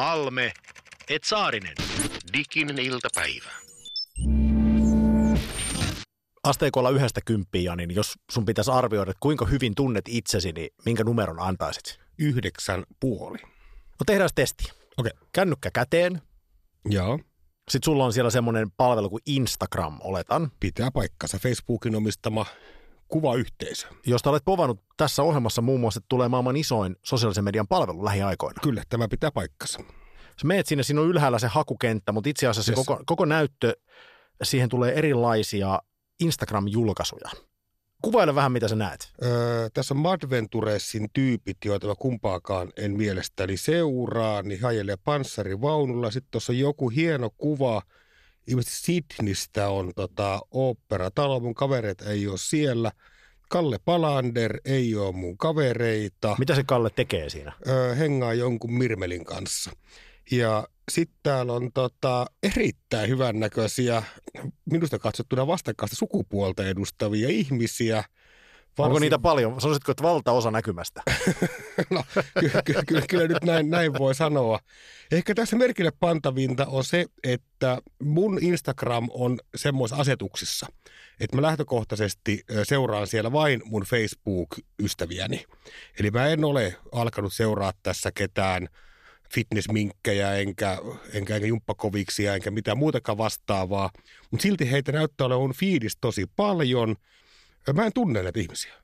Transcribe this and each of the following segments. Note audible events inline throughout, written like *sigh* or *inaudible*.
Halme, et Saarinen. Diginen iltapäivä. Asteikolla yhdestä kymppiä, Jani, niin jos sun pitäisi arvioida, että kuinka hyvin tunnet itsesi, niin minkä numeron antaisit? Yhdeksän puoli. No tehdään testi. Okei. Kännykkä käteen. Joo. Sitten sulla on siellä semmoinen palvelu kuin Instagram, oletan, Pitää paikkansa Facebookin omistama kuvayhteisö. josta olet povannut tässä ohjelmassa muun muassa, että tulee maailman isoin sosiaalisen median palvelu lähiaikoina. Kyllä, tämä pitää paikkansa. Sä meet sinne, siinä on ylhäällä se hakukenttä, mutta itse asiassa Yes. koko, koko näyttö, siihen tulee erilaisia Instagram-julkaisuja. Kuvaile vähän, mitä sä näet. Öö, tässä on Madventuresin tyypit, joita mä kumpaakaan en mielestäni seuraa, niin hajelee panssarivaunulla. Sitten tuossa on joku hieno kuva, ilmeisesti Sydneystä on tota, oopperatalo, mun kavereita ei ole siellä. Kalle Palander ei ole mun kavereita. Mitä se Kalle tekee siinä? Öö, hengaa jonkun Mirmelin kanssa. Ja sitten täällä on tota, erittäin hyvän näköisiä, minusta katsottuna vastakkaista sukupuolta edustavia ihmisiä. Onko niitä paljon? Sanoisitko, että valtaosa näkymästä? *laughs* No, kyllä, kyllä, kyllä, kyllä nyt näin, näin voi sanoa. Ehkä tässä merkille pantavinta on se, että mun Instagram on semmoisissa asetuksissa, että mä lähtökohtaisesti seuraan siellä vain mun Facebook-ystäviäni. Eli mä en ole alkanut seuraa tässä ketään fitnessminkkejä, enkä, enkä, enkä jumppakoviksia, enkä mitään muutakaan vastaavaa. Mutta silti heitä näyttää olevan mun fiidis tosi paljon. Mä en tunne näitä ihmisiä.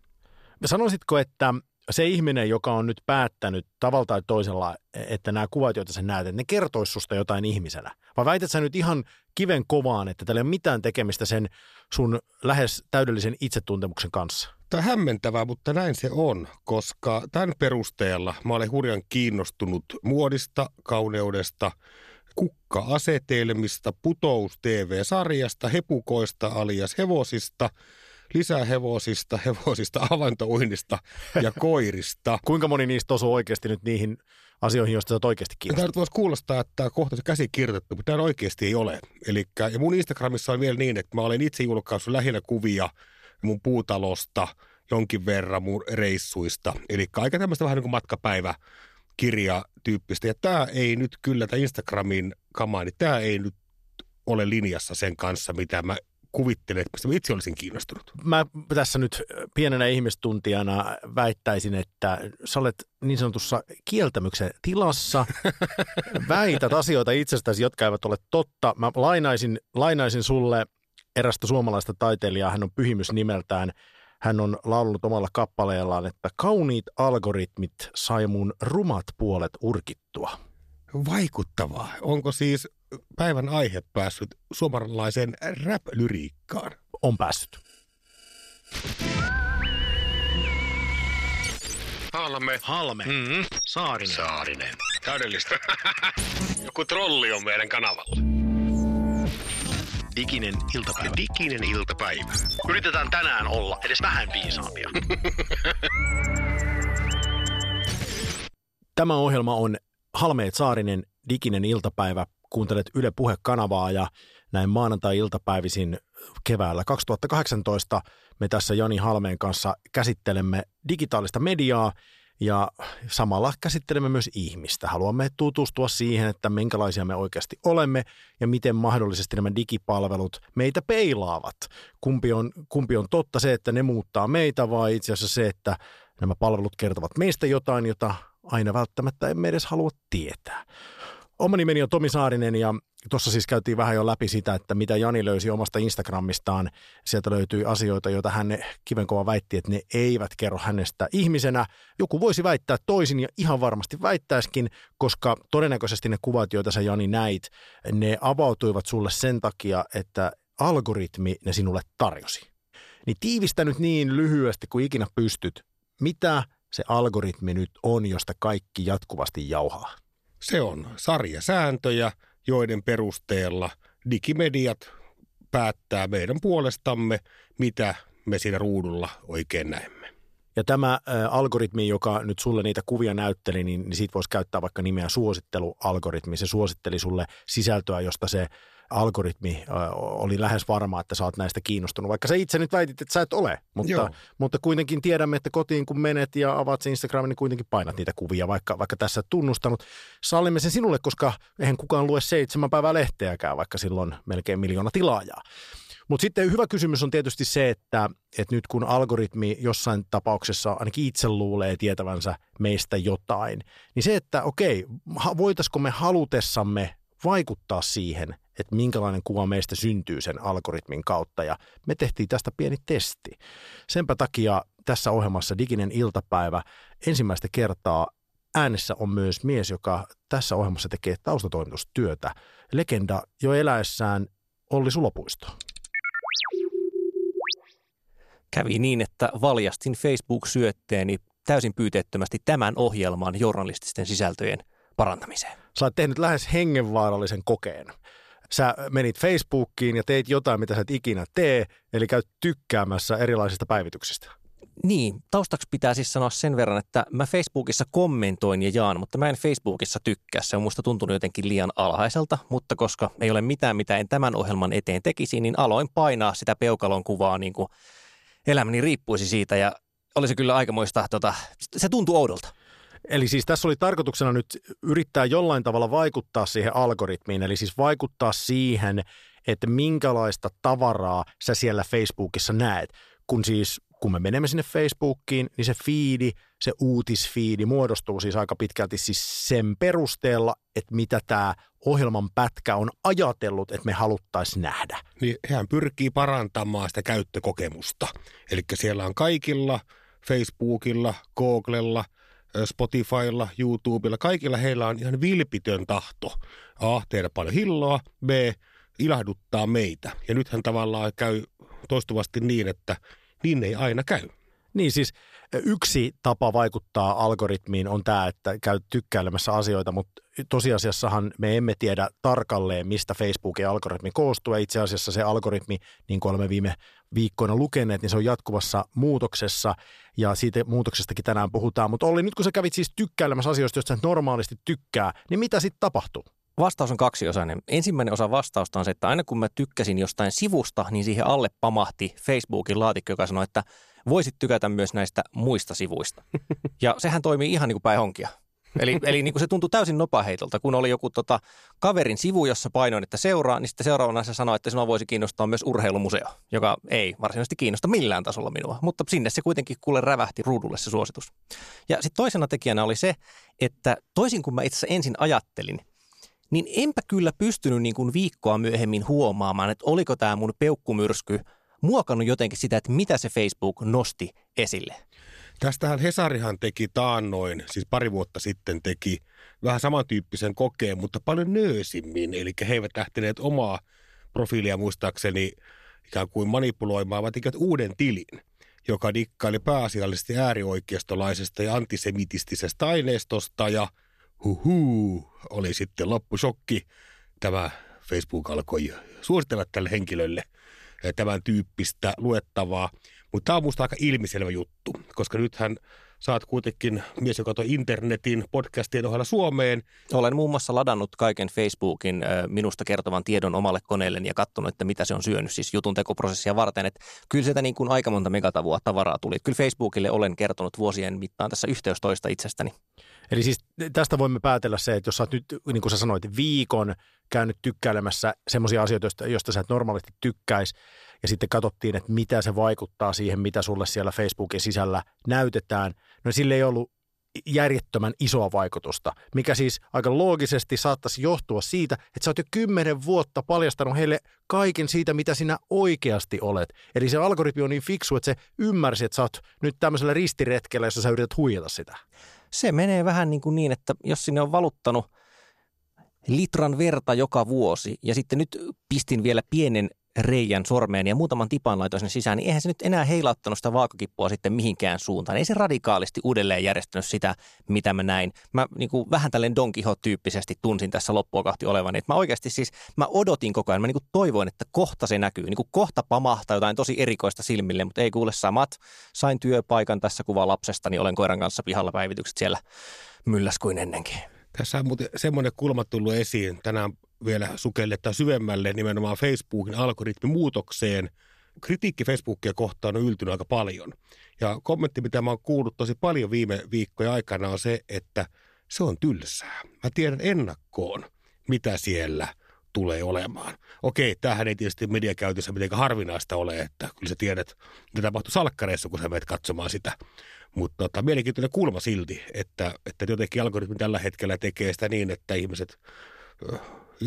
Sanoisitko, että se ihminen, joka on nyt päättänyt tavalla tai toisella, että nämä kuvat, joita sä näet, että ne kertois susta jotain ihmisenä? Vai väität sä nyt ihan kiven kovaan, että tällä ei ole mitään tekemistä sen sun lähes täydellisen itsetuntemuksen kanssa? Tämä on hämmentävää, mutta näin se on, koska tämän perusteella mä olen hurjan kiinnostunut muodista, kauneudesta, kukka-asetelmista, putous TV-sarjasta, hepukoista alias hevosista, lisää hevosista, hevosista, avantouinnista ja *laughs* koirista. Kuinka moni niistä osuu oikeasti nyt niihin asioihin, joista sä oot oikeasti Tämä kiinnostunut? nyt voisi kuulostaa, että tämä kohta se käsikirjoitettu, mutta tämä oikeasti ei ole. Elikkä, ja mun Instagramissa on vielä niin, että mä olen itse julkaissut lähinnä kuvia mun puutalosta, jonkin verran mun reissuista. Eli aika tämmöistä vähän niin kuin matkapäivä kirjatyyppistä. Ja tämä ei nyt kyllä, tämä Instagramin kama, niin tämä ei nyt ole linjassa sen kanssa, mitä mä kuvittelen, että mistä itse olisin kiinnostunut. Mä tässä nyt pienenä ihmistuntijana väittäisin, että sä olet niin sanotussa kieltämyksen tilassa. *laughs* Väität asioita itsestäsi, jotka eivät ole totta. Mä lainaisin, lainaisin sulle erästä suomalaista taiteilijaa, hän on pyhimys nimeltään. Hän on laulunut omalla kappaleellaan, että kauniit algoritmit sai mun rumat puolet urkittua. Vaikuttavaa. Onko siis päivän aihe päässyt suomalaiseen rap-lyriikkaan? On päässyt. Halme. Halme, Mm-hmm. Saarinen. Saarinen. Täydellistä. *laughs* Joku trolli on meidän kanavalla. Diginen iltapäivä. Diginen iltapäivä. Yritetään tänään olla edes vähän viisaampia. *laughs* Tämä ohjelma on Halmeet Saarinen diginen iltapäivä. Kuuntelet Yle Puhe-kanavaa ja näin maanantai-iltapäivisin keväällä 2018 me tässä Jani Halmeen kanssa käsittelemme digitaalista mediaa ja samalla käsittelemme myös ihmistä. Haluamme tutustua siihen, että minkälaisia me oikeasti olemme ja miten mahdollisesti nämä digipalvelut meitä peilaavat. Kumpi on, kumpi on totta se, että ne muuttaa meitä vai itse asiassa se, että nämä palvelut kertovat meistä jotain, jota aina välttämättä emme edes halua tietää. Oma nimeni on Tomi Saarinen ja tuossa siis käytiin vähän jo läpi sitä, että mitä Jani löysi omasta Instagramistaan. Sieltä löytyi asioita, joita hän kivenkova väitti, että ne eivät kerro hänestä ihmisenä. Joku voisi väittää toisin ja ihan varmasti väittäiskin, koska todennäköisesti ne kuvat, joita sä Jani näit, ne avautuivat sulle sen takia, että algoritmi ne sinulle tarjosi. Niin tiivistä nyt niin lyhyesti kuin ikinä pystyt, mitä se algoritmi nyt on, josta kaikki jatkuvasti jauhaa. Se on sarjasääntöjä, joiden perusteella digimediat päättää meidän puolestamme, mitä me siinä ruudulla oikein näemme. Ja tämä algoritmi, joka nyt sulle niitä kuvia näytteli, niin, niin siitä voisi käyttää vaikka nimeä suosittelualgoritmi. Se suositteli sulle sisältöä, josta se algoritmi oli lähes varma, että sä oot näistä kiinnostunut, vaikka sä itse nyt väitit, että sä et ole, mutta, Joo. mutta kuitenkin tiedämme, että kotiin kun menet ja avaat sen Instagramin, niin kuitenkin painat niitä kuvia, vaikka, vaikka tässä et tunnustanut. Sallimme sen sinulle, koska eihän kukaan lue seitsemän päivää lehteäkään, vaikka silloin melkein miljoona tilaajaa. Mutta sitten hyvä kysymys on tietysti se, että, että nyt kun algoritmi jossain tapauksessa ainakin itse luulee tietävänsä meistä jotain, niin se, että okei, voitaisiko me halutessamme vaikuttaa siihen, että minkälainen kuva meistä syntyy sen algoritmin kautta. Ja me tehtiin tästä pieni testi. Senpä takia tässä ohjelmassa Diginen iltapäivä ensimmäistä kertaa äänessä on myös mies, joka tässä ohjelmassa tekee taustatoimitustyötä. Legenda jo eläessään Olli Sulopuisto. Kävi niin, että valjastin Facebook-syötteeni täysin pyyteettömästi tämän ohjelman journalististen sisältöjen parantamiseen. Sä oot tehnyt lähes hengenvaarallisen kokeen. Sä menit Facebookiin ja teit jotain, mitä sä et ikinä tee, eli käyt tykkäämässä erilaisista päivityksistä. Niin, taustaksi pitää siis sanoa sen verran, että mä Facebookissa kommentoin ja jaan, mutta mä en Facebookissa tykkää. Se on musta tuntunut jotenkin liian alhaiselta, mutta koska ei ole mitään, mitä en tämän ohjelman eteen tekisi, niin aloin painaa sitä peukalon kuvaa niin kuin elämäni riippuisi siitä ja oli se kyllä aikamoista, tota, se tuntui oudolta. Eli siis tässä oli tarkoituksena nyt yrittää jollain tavalla vaikuttaa siihen algoritmiin, eli siis vaikuttaa siihen, että minkälaista tavaraa sä siellä Facebookissa näet. Kun siis kun me menemme sinne Facebookiin, niin se fiidi, se uutisfiidi muodostuu siis aika pitkälti siis sen perusteella, että mitä tämä ohjelman pätkä on ajatellut, että me haluttaisiin nähdä. Niin hän pyrkii parantamaan sitä käyttökokemusta. Eli siellä on kaikilla, Facebookilla, Googlella, Spotifylla, YouTubella, kaikilla heillä on ihan vilpitön tahto. A, tehdä paljon hilloa, B, ilahduttaa meitä. Ja nythän tavallaan käy toistuvasti niin, että niin ei aina käy. Niin siis yksi tapa vaikuttaa algoritmiin on tämä, että käy tykkäilemässä asioita, mutta tosiasiassahan me emme tiedä tarkalleen, mistä Facebookin algoritmi koostuu. Ja itse asiassa se algoritmi, niin kuin olemme viime viikkoina lukeneet, niin se on jatkuvassa muutoksessa ja siitä muutoksestakin tänään puhutaan. Mutta Olli, nyt kun sä kävit siis tykkäilemässä asioista, joista normaalisti tykkää, niin mitä sitten tapahtuu? Vastaus on kaksiosainen. Ensimmäinen osa vastausta on se, että aina kun mä tykkäsin jostain sivusta, niin siihen alle pamahti Facebookin laatikko, joka sanoi, että voisit tykätä myös näistä muista sivuista. *laughs* Ja sehän toimii ihan niin kuin päin honkia. Eli, *laughs* eli niin kuin se tuntui täysin nopaheitolta, kun oli joku tota, kaverin sivu, jossa painoin, että seuraa, niin sitten seuraavana se sanoi, että sinua voisi kiinnostaa myös urheilumuseo, joka ei varsinaisesti kiinnosta millään tasolla minua, mutta sinne se kuitenkin kuule rävähti ruudulle se suositus. Ja sitten toisena tekijänä oli se, että toisin kuin mä itse asiassa ensin ajattelin, niin enpä kyllä pystynyt niin kuin viikkoa myöhemmin huomaamaan, että oliko tämä mun peukkumyrsky muokannut jotenkin sitä, että mitä se Facebook nosti esille. Tästähän Hesarihan teki taannoin, siis pari vuotta sitten teki vähän samantyyppisen kokeen, mutta paljon nöösimmin. Eli he eivät lähteneet omaa profiilia muistaakseni ikään kuin manipuloimaan, vaan tekivät uuden tilin, joka dikkaili pääasiallisesti äärioikeistolaisesta ja antisemitistisestä aineistosta ja huhu, oli sitten loppusokki. Tämä Facebook alkoi suositella tälle henkilölle tämän tyyppistä luettavaa. Mutta tämä on minusta aika ilmiselvä juttu, koska nythän sä oot kuitenkin mies, joka toi internetin podcastien ohella Suomeen. Olen muun muassa ladannut kaiken Facebookin ö, minusta kertovan tiedon omalle koneelleni ja katsonut, että mitä se on syönyt siis jutun tekoprosessia varten. Että kyllä sieltä niin kuin aika monta megatavua tavaraa tuli. Kyllä Facebookille olen kertonut vuosien mittaan tässä yhteystoista itsestäni. Eli siis tästä voimme päätellä se, että jos sä oot nyt, niin kuin sä sanoit, viikon käynyt tykkäilemässä semmoisia asioita, joista, joista sä et normaalisti tykkäisi, ja sitten katsottiin, että mitä se vaikuttaa siihen, mitä sulle siellä Facebookin sisällä näytetään, no sille ei ollut järjettömän isoa vaikutusta, mikä siis aika loogisesti saattaisi johtua siitä, että sä oot jo kymmenen vuotta paljastanut heille kaiken siitä, mitä sinä oikeasti olet. Eli se algoritmi on niin fiksu, että se ymmärsi, että sä oot nyt tämmöisellä ristiretkellä, jossa sä yrität huijata sitä. Se menee vähän niin, kuin niin että jos sinne on valuttanut litran verta joka vuosi ja sitten nyt pistin vielä pienen reijän sormeen ja muutaman tipan laitoin sinne sisään, niin eihän se nyt enää heilauttanut sitä vaakakippua sitten mihinkään suuntaan. Ei se radikaalisti uudelleen järjestänyt sitä, mitä mä näin. Mä niin kuin vähän tälleen Don Quixote-tyyppisesti tunsin tässä loppua kohti olevani. Että mä oikeasti siis, mä odotin koko ajan, mä niin kuin toivoin, että kohta se näkyy. Niin kuin kohta pamahtaa jotain tosi erikoista silmille, mutta ei kuule samat. Sain työpaikan tässä kuva lapsesta, niin olen koiran kanssa pihalla päivitykset siellä mylläs kuin ennenkin. Tässä on muuten semmoinen kulma tullut esiin. Tänään vielä sukellettaa syvemmälle nimenomaan Facebookin algoritmimuutokseen. Kritiikki Facebookia kohtaan on yltynyt aika paljon. Ja kommentti, mitä mä oon kuullut tosi paljon viime viikkojen aikana on se, että se on tylsää. Mä tiedän ennakkoon, mitä siellä tulee olemaan. Okei, tämähän ei tietysti mediakäytössä mitenkään harvinaista ole, että kyllä sä tiedät, mitä tapahtuu salkkareissa, kun sä menet katsomaan sitä. Mutta tota, mielenkiintoinen kulma silti, että, että jotenkin algoritmi tällä hetkellä tekee sitä niin, että ihmiset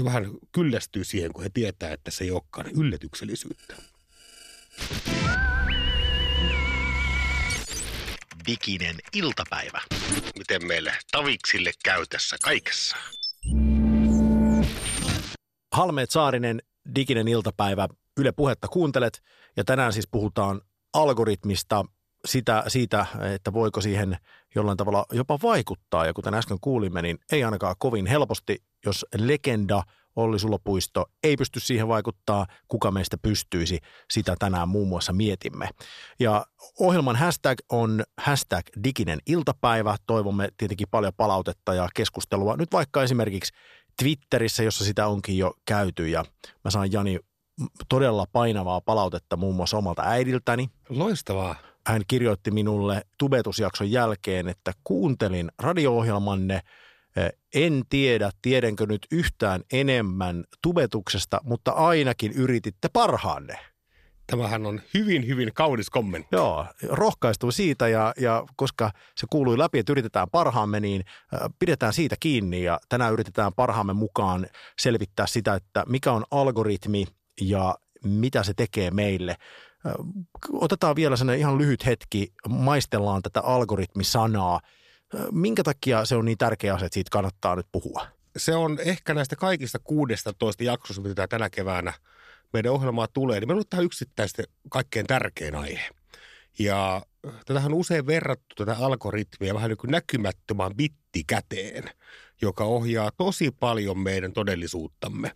vähän kyllästyy siihen, kun he tietää, että se ei olekaan yllätyksellisyyttä. Diginen iltapäivä. Miten meille taviksille käy tässä kaikessa? Halmeet Saarinen, diginen iltapäivä, Yle Puhetta kuuntelet ja tänään siis puhutaan algoritmista, sitä, siitä, että voiko siihen jollain tavalla jopa vaikuttaa. Ja kuten äsken kuulimme, niin ei ainakaan kovin helposti, jos legenda Olli Sulopuisto ei pysty siihen vaikuttaa, kuka meistä pystyisi, sitä tänään muun muassa mietimme. Ja ohjelman hashtag on hashtag diginen iltapäivä. Toivomme tietenkin paljon palautetta ja keskustelua. Nyt vaikka esimerkiksi Twitterissä, jossa sitä onkin jo käyty ja mä saan Jani todella painavaa palautetta muun muassa omalta äidiltäni. Loistavaa. Hän kirjoitti minulle tubetusjakson jälkeen, että kuuntelin radio-ohjelmanne, en tiedä, tiedänkö nyt yhtään enemmän tubetuksesta, mutta ainakin yrititte parhaanne. Tämähän on hyvin, hyvin kaunis kommentti. Joo, rohkaistu siitä ja, ja koska se kuului läpi, että yritetään parhaamme, niin pidetään siitä kiinni ja tänään yritetään parhaamme mukaan selvittää sitä, että mikä on algoritmi ja mitä se tekee meille. Otetaan vielä sellainen ihan lyhyt hetki, maistellaan tätä algoritmisanaa. Minkä takia se on niin tärkeä asia, että siitä kannattaa nyt puhua? Se on ehkä näistä kaikista 16 jaksosta, mitä tänä keväänä meidän ohjelmaa tulee, niin on tämä yksittäistä kaikkein tärkein aihe. Ja tätähän on usein verrattu tätä algoritmia vähän niin kuin näkymättömään bittikäteen, joka ohjaa tosi paljon meidän todellisuuttamme.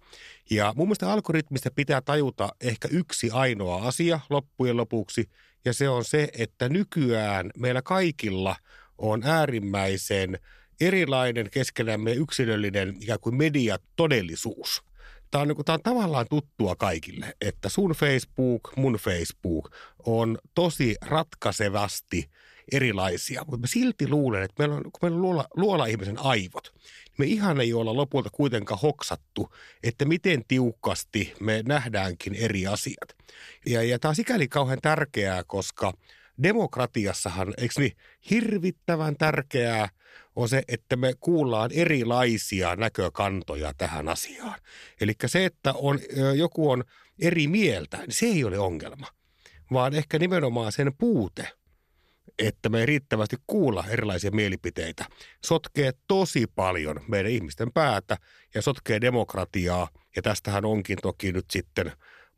Ja mun mielestä algoritmista pitää tajuta ehkä yksi ainoa asia loppujen lopuksi, ja se on se, että nykyään meillä kaikilla on äärimmäisen erilainen keskenämme yksilöllinen ikään kuin mediatodellisuus – tämä on, niin tämä on tavallaan tuttua kaikille, että sun Facebook, mun Facebook on tosi ratkaisevasti erilaisia. Mutta mä silti luulen, että meillä on, kun meillä on luola, luola-ihmisen aivot, niin me ihan ei olla lopulta kuitenkaan hoksattu, että miten tiukasti me nähdäänkin eri asiat. Ja, ja tämä on sikäli kauhean tärkeää, koska demokratiassahan, eikö niin, hirvittävän tärkeää – on se, että me kuullaan erilaisia näkökantoja tähän asiaan. Eli se, että on, joku on eri mieltä, niin se ei ole ongelma, vaan ehkä nimenomaan sen puute, että me ei riittävästi kuulla erilaisia mielipiteitä, sotkee tosi paljon meidän ihmisten päätä ja sotkee demokratiaa. Ja tästähän onkin toki nyt sitten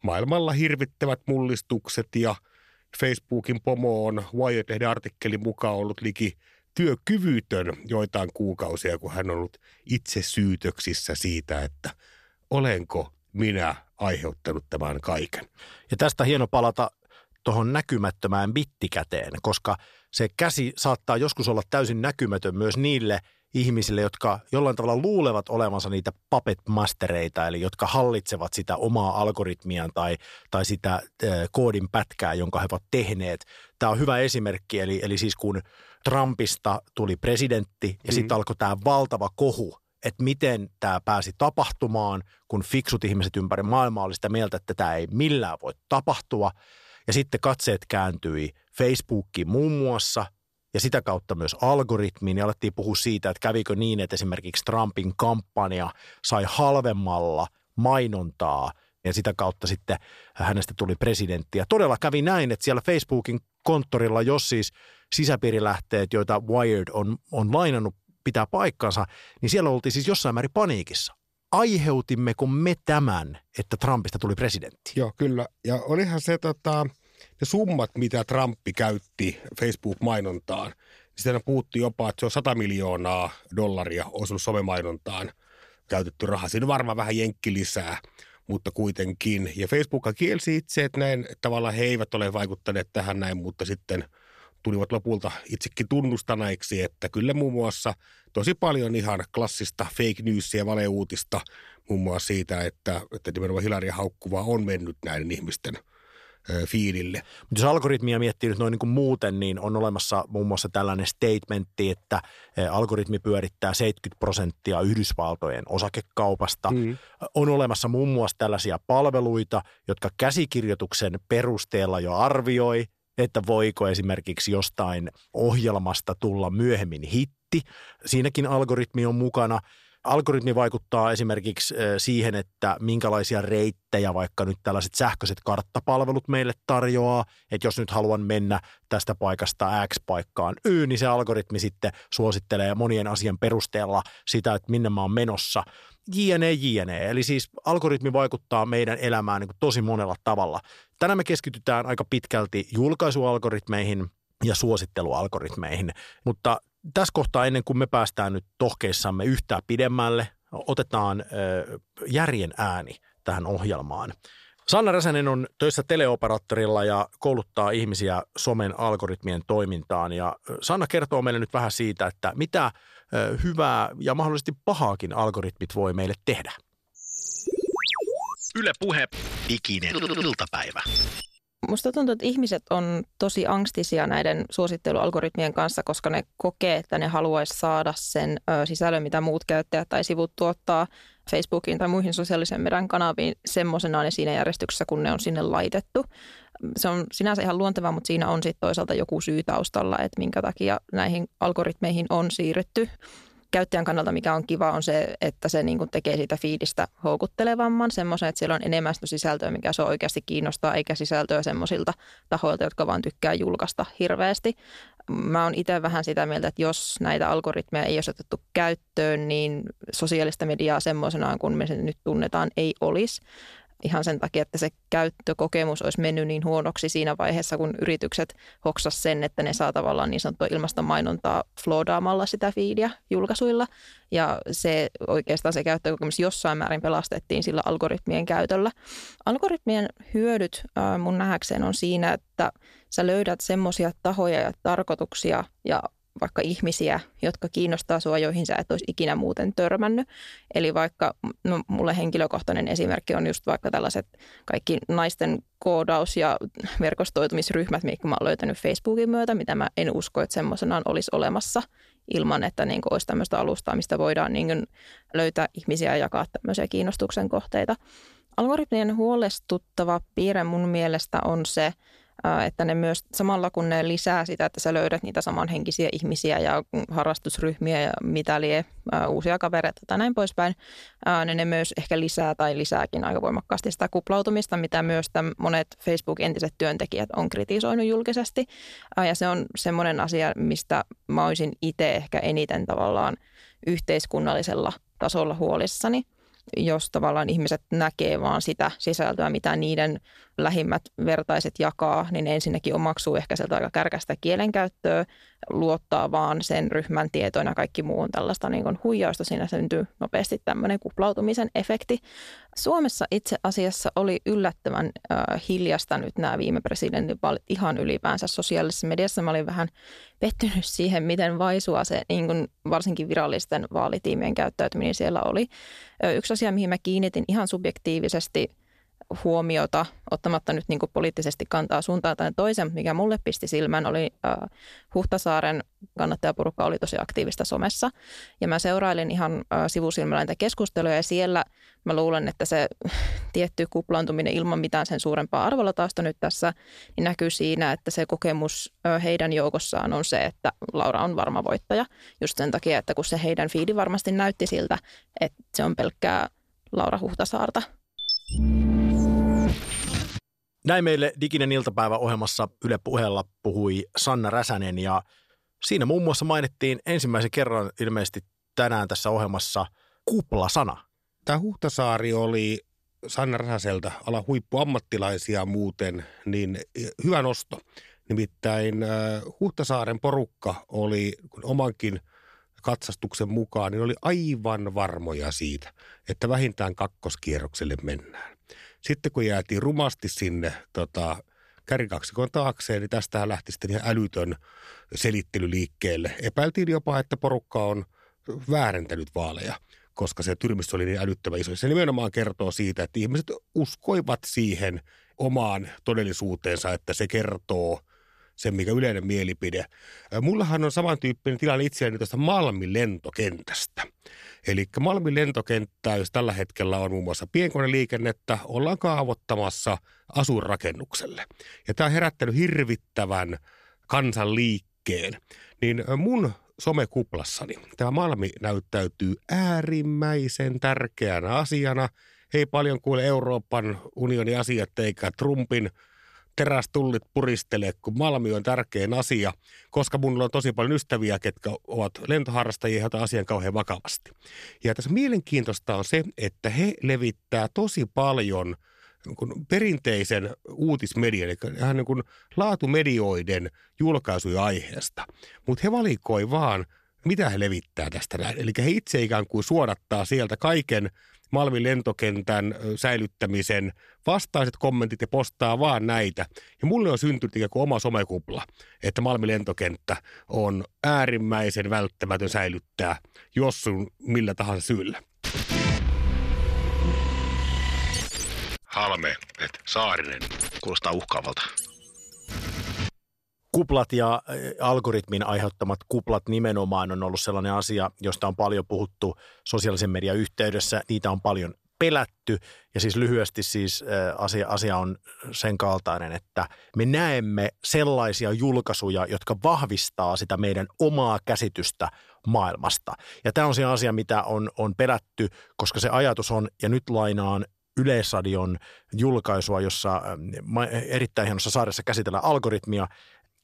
maailmalla hirvittävät mullistukset ja Facebookin pomo on Wired-lehden artikkelin mukaan ollut liki työkyvytön joitain kuukausia, kun hän on ollut itse syytöksissä siitä, että olenko minä aiheuttanut tämän kaiken. Ja tästä hieno palata tuohon näkymättömään bittikäteen, koska se käsi saattaa joskus olla täysin näkymätön myös niille ihmisille, jotka jollain tavalla luulevat olevansa niitä puppet mastereita, eli jotka hallitsevat sitä omaa algoritmiaan tai, tai sitä äh, koodin pätkää, jonka he ovat tehneet. Tämä on hyvä esimerkki, eli, eli siis kun Trumpista tuli presidentti ja mm. sitten alkoi tämä valtava kohu, että miten tämä pääsi tapahtumaan, kun fiksut ihmiset ympäri maailmaa oli sitä mieltä, että tämä ei millään voi tapahtua. Ja sitten katseet kääntyi Facebookiin muun muassa ja sitä kautta myös algoritmiin. Ja alettiin puhua siitä, että kävikö niin, että esimerkiksi Trumpin kampanja sai halvemmalla mainontaa ja sitä kautta sitten hänestä tuli presidentti. Ja todella kävi näin, että siellä Facebookin konttorilla, jos siis sisäpiirilähteet, joita Wired on, on lainannut, pitää paikkansa, niin siellä oltiin siis jossain määrin paniikissa. Aiheutimmeko me tämän, että Trumpista tuli presidentti? Joo, kyllä. Ja olihan se tota, ne summat, mitä Trumpi käytti Facebook-mainontaan, niin sitä puhuttiin jopa, että se on 100 miljoonaa dollaria osunut somemainontaan käytetty raha. Siinä on varmaan vähän jenkki lisää, mutta kuitenkin. Ja Facebook kielsi itse, että näin, tavallaan he eivät ole vaikuttaneet tähän näin, mutta sitten – tulivat lopulta itsekin tunnustaneiksi, että kyllä muun muassa tosi paljon ihan klassista fake newsia ja valeuutista, muun muassa siitä, että, että nimenomaan Hilaria Haukkuvaa on mennyt näiden ihmisten fiilille. Mutta jos algoritmia miettii nyt noin niin kuin muuten, niin on olemassa muun muassa tällainen statementti, että algoritmi pyörittää 70 prosenttia Yhdysvaltojen osakekaupasta. Mm. On olemassa muun muassa tällaisia palveluita, jotka käsikirjoituksen perusteella jo arvioi, että voiko esimerkiksi jostain ohjelmasta tulla myöhemmin hitti. Siinäkin algoritmi on mukana. Algoritmi vaikuttaa esimerkiksi siihen, että minkälaisia reittejä vaikka nyt tällaiset sähköiset karttapalvelut meille tarjoaa. Että jos nyt haluan mennä tästä paikasta X paikkaan Y, niin se algoritmi sitten suosittelee monien asian perusteella sitä, että minne mä oon menossa. JNE, JNE. Eli siis algoritmi vaikuttaa meidän elämään niin tosi monella tavalla. Tänään me keskitytään aika pitkälti julkaisualgoritmeihin ja suosittelualgoritmeihin, mutta tässä kohtaa ennen kuin me päästään nyt tohkeissamme yhtään pidemmälle, otetaan järjen ääni tähän ohjelmaan. Sanna Räsänen on töissä teleoperaattorilla ja kouluttaa ihmisiä somen algoritmien toimintaan. Ja Sanna kertoo meille nyt vähän siitä, että mitä hyvää ja mahdollisesti pahaakin algoritmit voi meille tehdä. Yle Puhe, diginen iltapäivä. Musta tuntuu, että ihmiset on tosi angstisia näiden suosittelualgoritmien kanssa, koska ne kokee, että ne haluaisi saada sen sisällön, mitä muut käyttäjät tai sivut tuottaa Facebookiin tai muihin sosiaalisen median kanaviin semmoisenaan ja siinä järjestyksessä, kun ne on sinne laitettu. Se on sinänsä ihan luontevaa, mutta siinä on sitten toisaalta joku syy taustalla, että minkä takia näihin algoritmeihin on siirrytty käyttäjän kannalta mikä on kiva on se, että se niin kuin tekee siitä fiidistä houkuttelevamman, semmoisen, että siellä on enemmän sitä sisältöä, mikä se oikeasti kiinnostaa, eikä sisältöä semmoisilta tahoilta, jotka vaan tykkää julkaista hirveästi. Mä oon itse vähän sitä mieltä, että jos näitä algoritmeja ei olisi otettu käyttöön, niin sosiaalista mediaa semmoisenaan, kun me sen nyt tunnetaan, ei olisi ihan sen takia, että se käyttökokemus olisi mennyt niin huonoksi siinä vaiheessa, kun yritykset hoksas sen, että ne saa tavallaan niin sanottua ilmasta mainontaa floodaamalla sitä fiidia julkaisuilla. Ja se oikeastaan se käyttökokemus jossain määrin pelastettiin sillä algoritmien käytöllä. Algoritmien hyödyt mun nähäkseen on siinä, että sä löydät semmoisia tahoja ja tarkoituksia ja vaikka ihmisiä, jotka kiinnostaa sua, joihin sä et olisi ikinä muuten törmännyt. Eli vaikka, no mulle henkilökohtainen esimerkki on just vaikka tällaiset kaikki naisten koodaus- ja verkostoitumisryhmät, mitkä mä oon löytänyt Facebookin myötä, mitä mä en usko, että semmoisenaan olisi olemassa ilman, että niin olisi tämmöistä alustaa, mistä voidaan niin löytää ihmisiä ja jakaa tämmöisiä kiinnostuksen kohteita. Algoritmien huolestuttava piirre mun mielestä on se, että ne myös samalla kun ne lisää sitä, että sä löydät niitä samanhenkisiä ihmisiä ja harrastusryhmiä ja mitä lie, uusia kavereita tai näin poispäin, niin ne myös ehkä lisää tai lisääkin aika voimakkaasti sitä kuplautumista, mitä myös monet Facebook-entiset työntekijät on kritisoinut julkisesti. Ja se on semmoinen asia, mistä mä olisin itse ehkä eniten tavallaan yhteiskunnallisella tasolla huolissani – jos tavallaan ihmiset näkee vaan sitä sisältöä, mitä niiden lähimmät vertaiset jakaa, niin ensinnäkin omaksuu ehkä sieltä aika kärkästä kielenkäyttöä, luottaa vaan sen ryhmän tietoina kaikki muu on tällaista niin kuin huijausta. Siinä syntyy nopeasti tämmöinen kuplautumisen efekti. Suomessa itse asiassa oli yllättävän äh, hiljasta nyt nämä viime presidentinvaalit ihan ylipäänsä sosiaalisessa mediassa. Mä olin vähän pettynyt siihen, miten vaisua se niin kuin varsinkin virallisten vaalitiimien käyttäytyminen siellä oli. Yksi asia, mihin mä kiinnitin ihan subjektiivisesti – huomiota, ottamatta nyt niin poliittisesti kantaa suuntaan tai toisen, mikä mulle pisti silmään, oli äh, Huhtasaaren kannattajaporukka oli tosi aktiivista somessa. Ja mä seurailin ihan äh, sivusilmällä näitä keskusteluja ja siellä mä luulen, että se *laughs* tietty kuplaantuminen ilman mitään sen suurempaa arvolatausta nyt tässä, niin näkyy siinä, että se kokemus äh, heidän joukossaan on se, että Laura on varma voittaja. Just sen takia, että kun se heidän fiidi varmasti näytti siltä, että se on pelkkää Laura Huhtasaarta. Näin meille Diginen iltapäivä ohjelmassa Yle Puheella puhui Sanna Räsänen ja siinä muun muassa mainittiin ensimmäisen kerran ilmeisesti tänään tässä ohjelmassa kuplasana. Tämä Huhtasaari oli Sanna Räsäseltä, ala huippuammattilaisia muuten, niin hyvä nosto. Nimittäin äh, Huhtasaaren porukka oli omankin katsastuksen mukaan, niin oli aivan varmoja siitä, että vähintään kakkoskierrokselle mennään. Sitten kun jäätiin rumasti sinne tota, kärkikaksikon taakse, niin tästähän lähti sitten ihan älytön selittely liikkeelle. Epäiltiin jopa, että porukka on väärentänyt vaaleja koska se tyrmistö oli niin älyttömän iso. Se nimenomaan kertoo siitä, että ihmiset uskoivat siihen omaan todellisuuteensa, että se kertoo sen, mikä yleinen mielipide. Mullahan on samantyyppinen tilanne itseäni tuosta Malmin lentokentästä. Eli Malmin lentokenttä, jos tällä hetkellä on muun muassa pienkoneliikennettä, ollaan kaavoittamassa asuinrakennukselle. Ja tämä on herättänyt hirvittävän kansanliikkeen. Niin mun somekuplassani tämä Malmi näyttäytyy äärimmäisen tärkeänä asiana. Ei paljon kuule Euroopan unionin asiat eikä Trumpin terästullit puristele, kun Malmi on tärkein asia, koska minulla on tosi paljon ystäviä, ketkä ovat lentoharrastajia ja asian kauhean vakavasti. Ja tässä mielenkiintoista on se, että he levittää tosi paljon niin perinteisen uutismedian, eli ihan niin laatumedioiden julkaisuja aiheesta. Mutta he valikoi vaan, mitä he levittää tästä näin. Eli he itse ikään kuin suodattaa sieltä kaiken Malmin lentokentän säilyttämisen vastaiset kommentit ja postaa vaan näitä. Ja mulle on syntynyt ikään kuin oma somekupla, että Malmin lentokenttä on äärimmäisen välttämätön säilyttää, jos sun millä tahansa syyllä. Halme, että Saarinen. Kuulostaa uhkaavalta. Kuplat ja algoritmin aiheuttamat kuplat nimenomaan on ollut sellainen asia, josta on paljon puhuttu sosiaalisen median yhteydessä. Niitä on paljon pelätty ja siis lyhyesti siis asia, asia on sen kaltainen, että me näemme sellaisia julkaisuja, jotka vahvistaa sitä meidän omaa käsitystä maailmasta. Ja tämä on se asia, mitä on, on pelätty, koska se ajatus on, ja nyt lainaan Yleisradion julkaisua, jossa erittäin hienossa saaressa käsitellään algoritmia,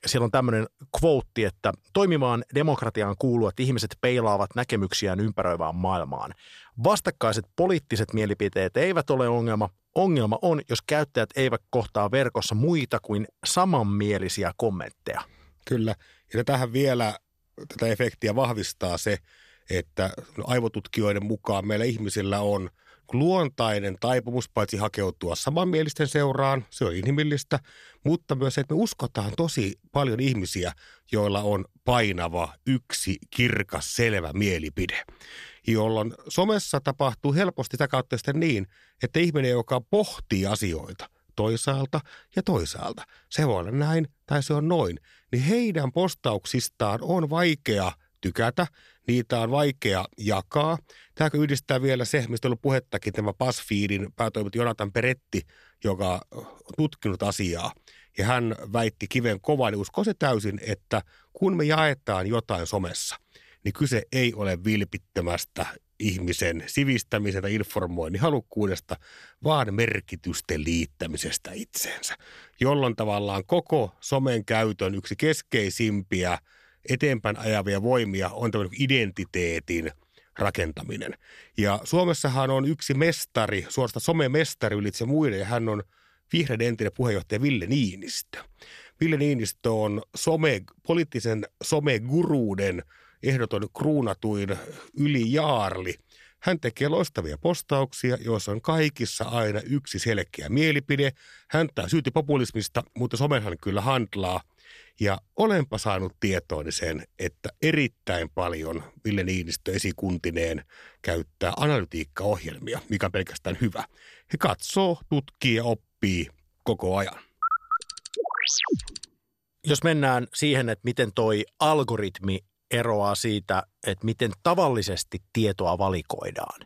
siellä on tämmöinen quote, että toimimaan demokratiaan kuuluu, että ihmiset peilaavat näkemyksiään ympäröivään maailmaan. Vastakkaiset poliittiset mielipiteet eivät ole ongelma. Ongelma on, jos käyttäjät eivät kohtaa verkossa muita kuin samanmielisiä kommentteja. Kyllä. Ja tähän vielä tätä efektiä vahvistaa se, että aivotutkijoiden mukaan meillä ihmisillä on – luontainen taipumus paitsi hakeutua samanmielisten seuraan, se on inhimillistä, mutta myös se, että me uskotaan tosi paljon ihmisiä, joilla on painava, yksi, kirkas, selvä mielipide. Jolloin somessa tapahtuu helposti sitä kautta sitten niin, että ihminen, joka pohtii asioita toisaalta ja toisaalta, se voi olla näin tai se on noin, niin heidän postauksistaan on vaikea tykätä, niitä on vaikea jakaa. Tämä yhdistää vielä se, mistä on ollut puhettakin, tämä BuzzFeedin päätoimittaja Jonathan Peretti, joka on tutkinut asiaa. Ja hän väitti kiven kovaa, niin uskoo se täysin, että kun me jaetaan jotain somessa, niin kyse ei ole vilpittömästä ihmisen sivistämisen tai informoinnin halukkuudesta, vaan merkitysten liittämisestä itseensä, jolloin tavallaan koko somen käytön yksi keskeisimpiä – eteenpäin ajavia voimia on tämmöinen identiteetin rakentaminen. Ja Suomessahan on yksi mestari, suorasta somemestari ylitse muiden, ja hän on vihreiden entinen puheenjohtaja Ville Niinistö. Ville Niinistö on some, poliittisen someguruuden ehdoton kruunatuin ylijaarli. Hän tekee loistavia postauksia, joissa on kaikissa aina yksi selkeä mielipide. Häntä syytti populismista, mutta somenhan kyllä handlaa ja olenpa saanut tietooni sen, että erittäin paljon Ville Niinistö esikuntineen käyttää analytiikkaohjelmia, mikä on pelkästään hyvä. He katsoo, tutkii ja oppii koko ajan. Jos mennään siihen, että miten toi algoritmi eroaa siitä, että miten tavallisesti tietoa valikoidaan,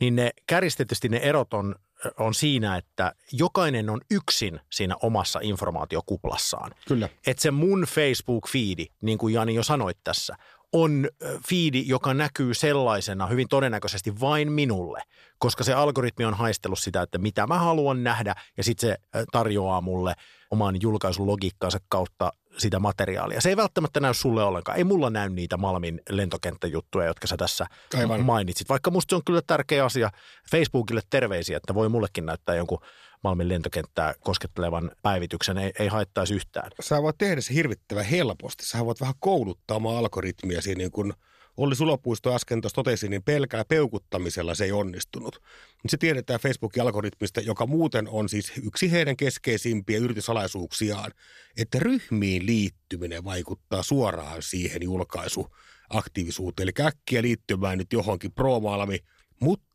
niin ne kärjistetysti ne erot on on siinä, että jokainen on yksin siinä omassa informaatiokuplassaan. Kyllä. Että se mun Facebook-fiidi, niin kuin Jani jo sanoit tässä, on fiidi, joka näkyy sellaisena hyvin todennäköisesti vain minulle, koska se algoritmi on haistellut sitä, että mitä mä haluan nähdä, ja sitten se tarjoaa mulle oman julkaisulogiikkaansa kautta sitä materiaalia. Se ei välttämättä näy sulle ollenkaan. Ei mulla näy niitä Malmin lentokenttäjuttuja, jotka sä tässä Aivan. mainitsit. Vaikka musta se on kyllä tärkeä asia Facebookille terveisiä, että voi mullekin näyttää jonkun Malmin lentokenttää koskettelevan päivityksen. Ei, ei haittaisi yhtään. Sä voit tehdä se hirvittävän helposti. Sä voit vähän kouluttaa omaa algoritmia siinä niin kuin Olli Sulopuisto äsken tuossa totesi, niin pelkää peukuttamisella se ei onnistunut. Se tiedetään Facebookin algoritmista, joka muuten on siis yksi heidän keskeisimpiä yrityssalaisuuksiaan, että ryhmiin liittyminen vaikuttaa suoraan siihen julkaisuaktiivisuuteen. Eli äkkiä liittymään nyt johonkin pro-malmi, mutta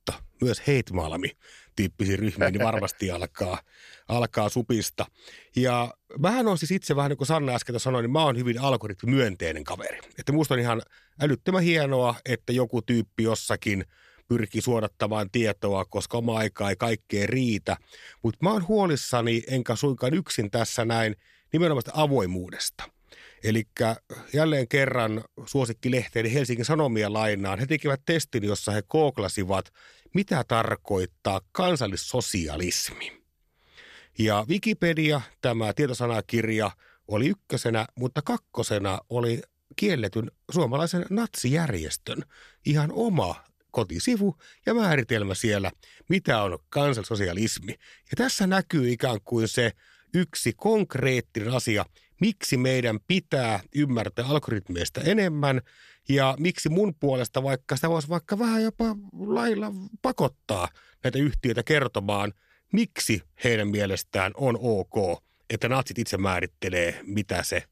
myös hate-malmi tyyppisiin ryhmiin, niin varmasti *laughs* alkaa, alkaa supista. Ja vähän on siis itse, vähän niin kuin Sanna äsken sanoi, niin mä oon hyvin algoritmimyönteinen kaveri. Että musta on ihan älyttömän hienoa, että joku tyyppi jossakin pyrkii suodattamaan tietoa, koska oma aika ei kaikkeen riitä. Mutta mä oon huolissani, enkä suinkaan yksin tässä näin, nimenomaan avoimuudesta. Eli jälleen kerran suosikkilehteen Helsingin Sanomia lainaan. He tekivät testin, jossa he kooklasivat, mitä tarkoittaa kansallissosialismi. Ja Wikipedia, tämä tietosanakirja, oli ykkösenä, mutta kakkosena oli kielletyn suomalaisen natsijärjestön ihan oma kotisivu ja määritelmä siellä, mitä on kansallissosialismi. Ja tässä näkyy ikään kuin se yksi konkreettinen asia, miksi meidän pitää ymmärtää algoritmeista enemmän ja miksi mun puolesta vaikka sitä voisi vaikka vähän jopa lailla pakottaa näitä yhtiöitä kertomaan, miksi heidän mielestään on ok, että natsit itse määrittelee, mitä se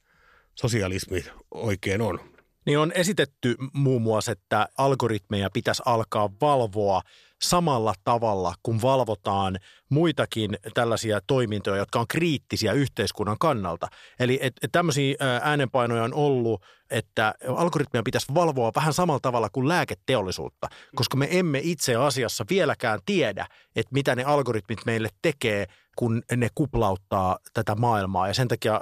sosialismi oikein on. Niin on esitetty muun muassa, että algoritmeja pitäisi alkaa valvoa samalla tavalla, kun valvotaan muitakin tällaisia toimintoja, jotka on kriittisiä yhteiskunnan kannalta. Eli et, et tämmöisiä äänenpainoja on ollut, että algoritmia pitäisi valvoa vähän samalla tavalla kuin lääketeollisuutta, koska me emme itse asiassa vieläkään tiedä, että mitä ne algoritmit meille tekee, kun ne kuplauttaa tätä maailmaa. Ja sen takia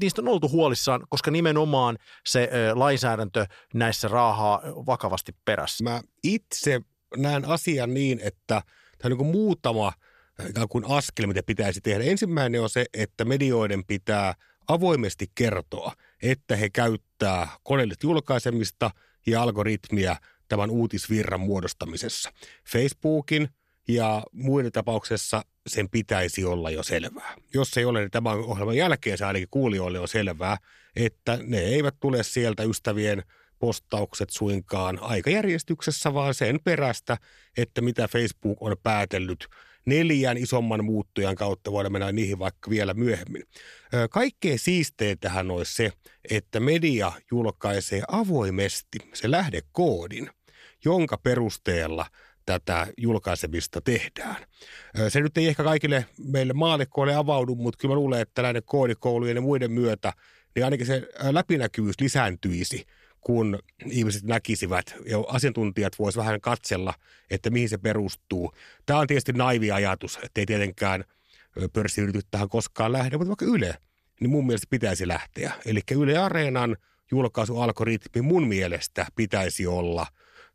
niistä on oltu huolissaan, koska nimenomaan se lainsäädäntö näissä raahaa vakavasti perässä. Mä itse näen asian niin, että tämä on niin muutama ikään kuin askel, mitä pitäisi tehdä. Ensimmäinen on se, että medioiden pitää avoimesti kertoa, että he käyttää koneellista julkaisemista ja algoritmia tämän uutisvirran muodostamisessa. Facebookin ja muiden tapauksessa sen pitäisi olla jo selvää. Jos ei ole, niin tämän ohjelman jälkeen se ainakin kuulijoille on selvää, että ne eivät tule sieltä ystävien – postaukset suinkaan aikajärjestyksessä, vaan sen perästä, että mitä Facebook on päätellyt neljän isomman muuttujan kautta, voidaan mennä niihin vaikka vielä myöhemmin. Kaikkein siisteintähän olisi se, että media julkaisee avoimesti se lähdekoodin, jonka perusteella tätä julkaisemista tehdään. Se nyt ei ehkä kaikille meille maallikkoille avaudu, mutta kyllä mä luulen, että näiden koodikoulujen ja muiden myötä, niin ainakin se läpinäkyvyys lisääntyisi – kun ihmiset näkisivät ja asiantuntijat voisivat vähän katsella, että mihin se perustuu. Tämä on tietysti naivi ajatus, että ei tietenkään pörssiyritys tähän koskaan lähde, mutta vaikka Yle, niin mun mielestä pitäisi lähteä. Eli Yle Areenan julkaisualgoritmi mun mielestä pitäisi olla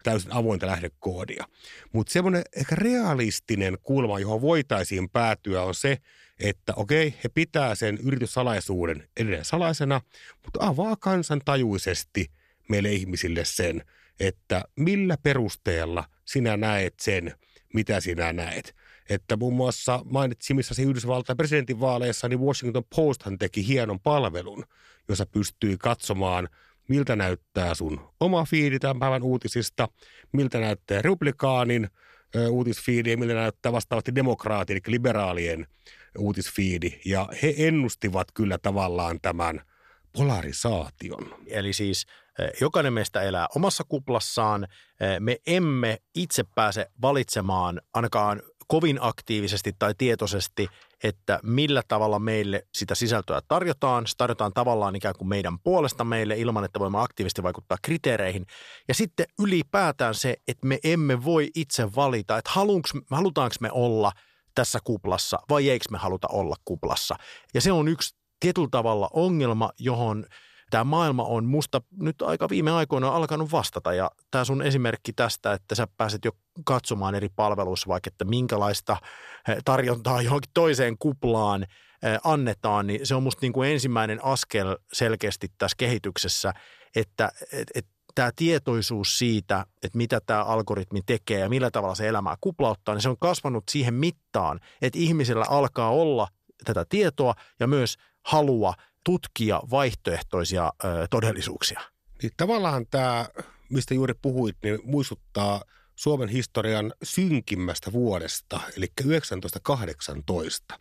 täysin avointa lähdekoodia. Mutta semmoinen ehkä realistinen kulma, johon voitaisiin päätyä, on se, että okei, he pitää sen yrityssalaisuuden edelleen salaisena, mutta avaa kansan tajuisesti – meille ihmisille sen, että millä perusteella sinä näet sen, mitä sinä näet. Että muun muassa mainitsimissasi Yhdysvaltain presidentinvaaleissa, niin Washington Posthan teki hienon palvelun, jossa pystyy katsomaan, miltä näyttää sun oma fiidi tämän päivän uutisista, miltä näyttää republikaanin uutisfiidi ja miltä näyttää vastaavasti demokraatin, eli liberaalien uutisfiidi. Ja he ennustivat kyllä tavallaan tämän polarisaation. Eli siis Jokainen meistä elää omassa kuplassaan. Me emme itse pääse valitsemaan ainakaan kovin aktiivisesti tai tietoisesti, että millä tavalla meille sitä sisältöä tarjotaan. Se tarjotaan tavallaan ikään kuin meidän puolesta meille ilman, että voimme aktiivisesti vaikuttaa kriteereihin. Ja sitten ylipäätään se, että me emme voi itse valita, että halutaanko me olla tässä kuplassa vai eikö me haluta olla kuplassa. Ja se on yksi tietyllä tavalla ongelma, johon – tämä maailma on musta nyt aika viime aikoina alkanut vastata. Ja tämä sun esimerkki tästä, että sä pääset jo katsomaan eri palveluissa vaikka, että minkälaista eh, tarjontaa *laughs* johonkin toiseen kuplaan eh, annetaan, niin se on musta niin kuin ensimmäinen askel selkeästi tässä kehityksessä, että et, et, tämä tietoisuus siitä, että mitä tämä algoritmi tekee ja millä tavalla se elämää kuplauttaa, niin se on kasvanut siihen mittaan, että ihmisillä alkaa olla tätä tietoa ja myös halua tutkia vaihtoehtoisia ö, todellisuuksia. Niin tavallaan tämä mistä juuri puhuit, niin muistuttaa Suomen historian synkimmästä vuodesta, eli 1918.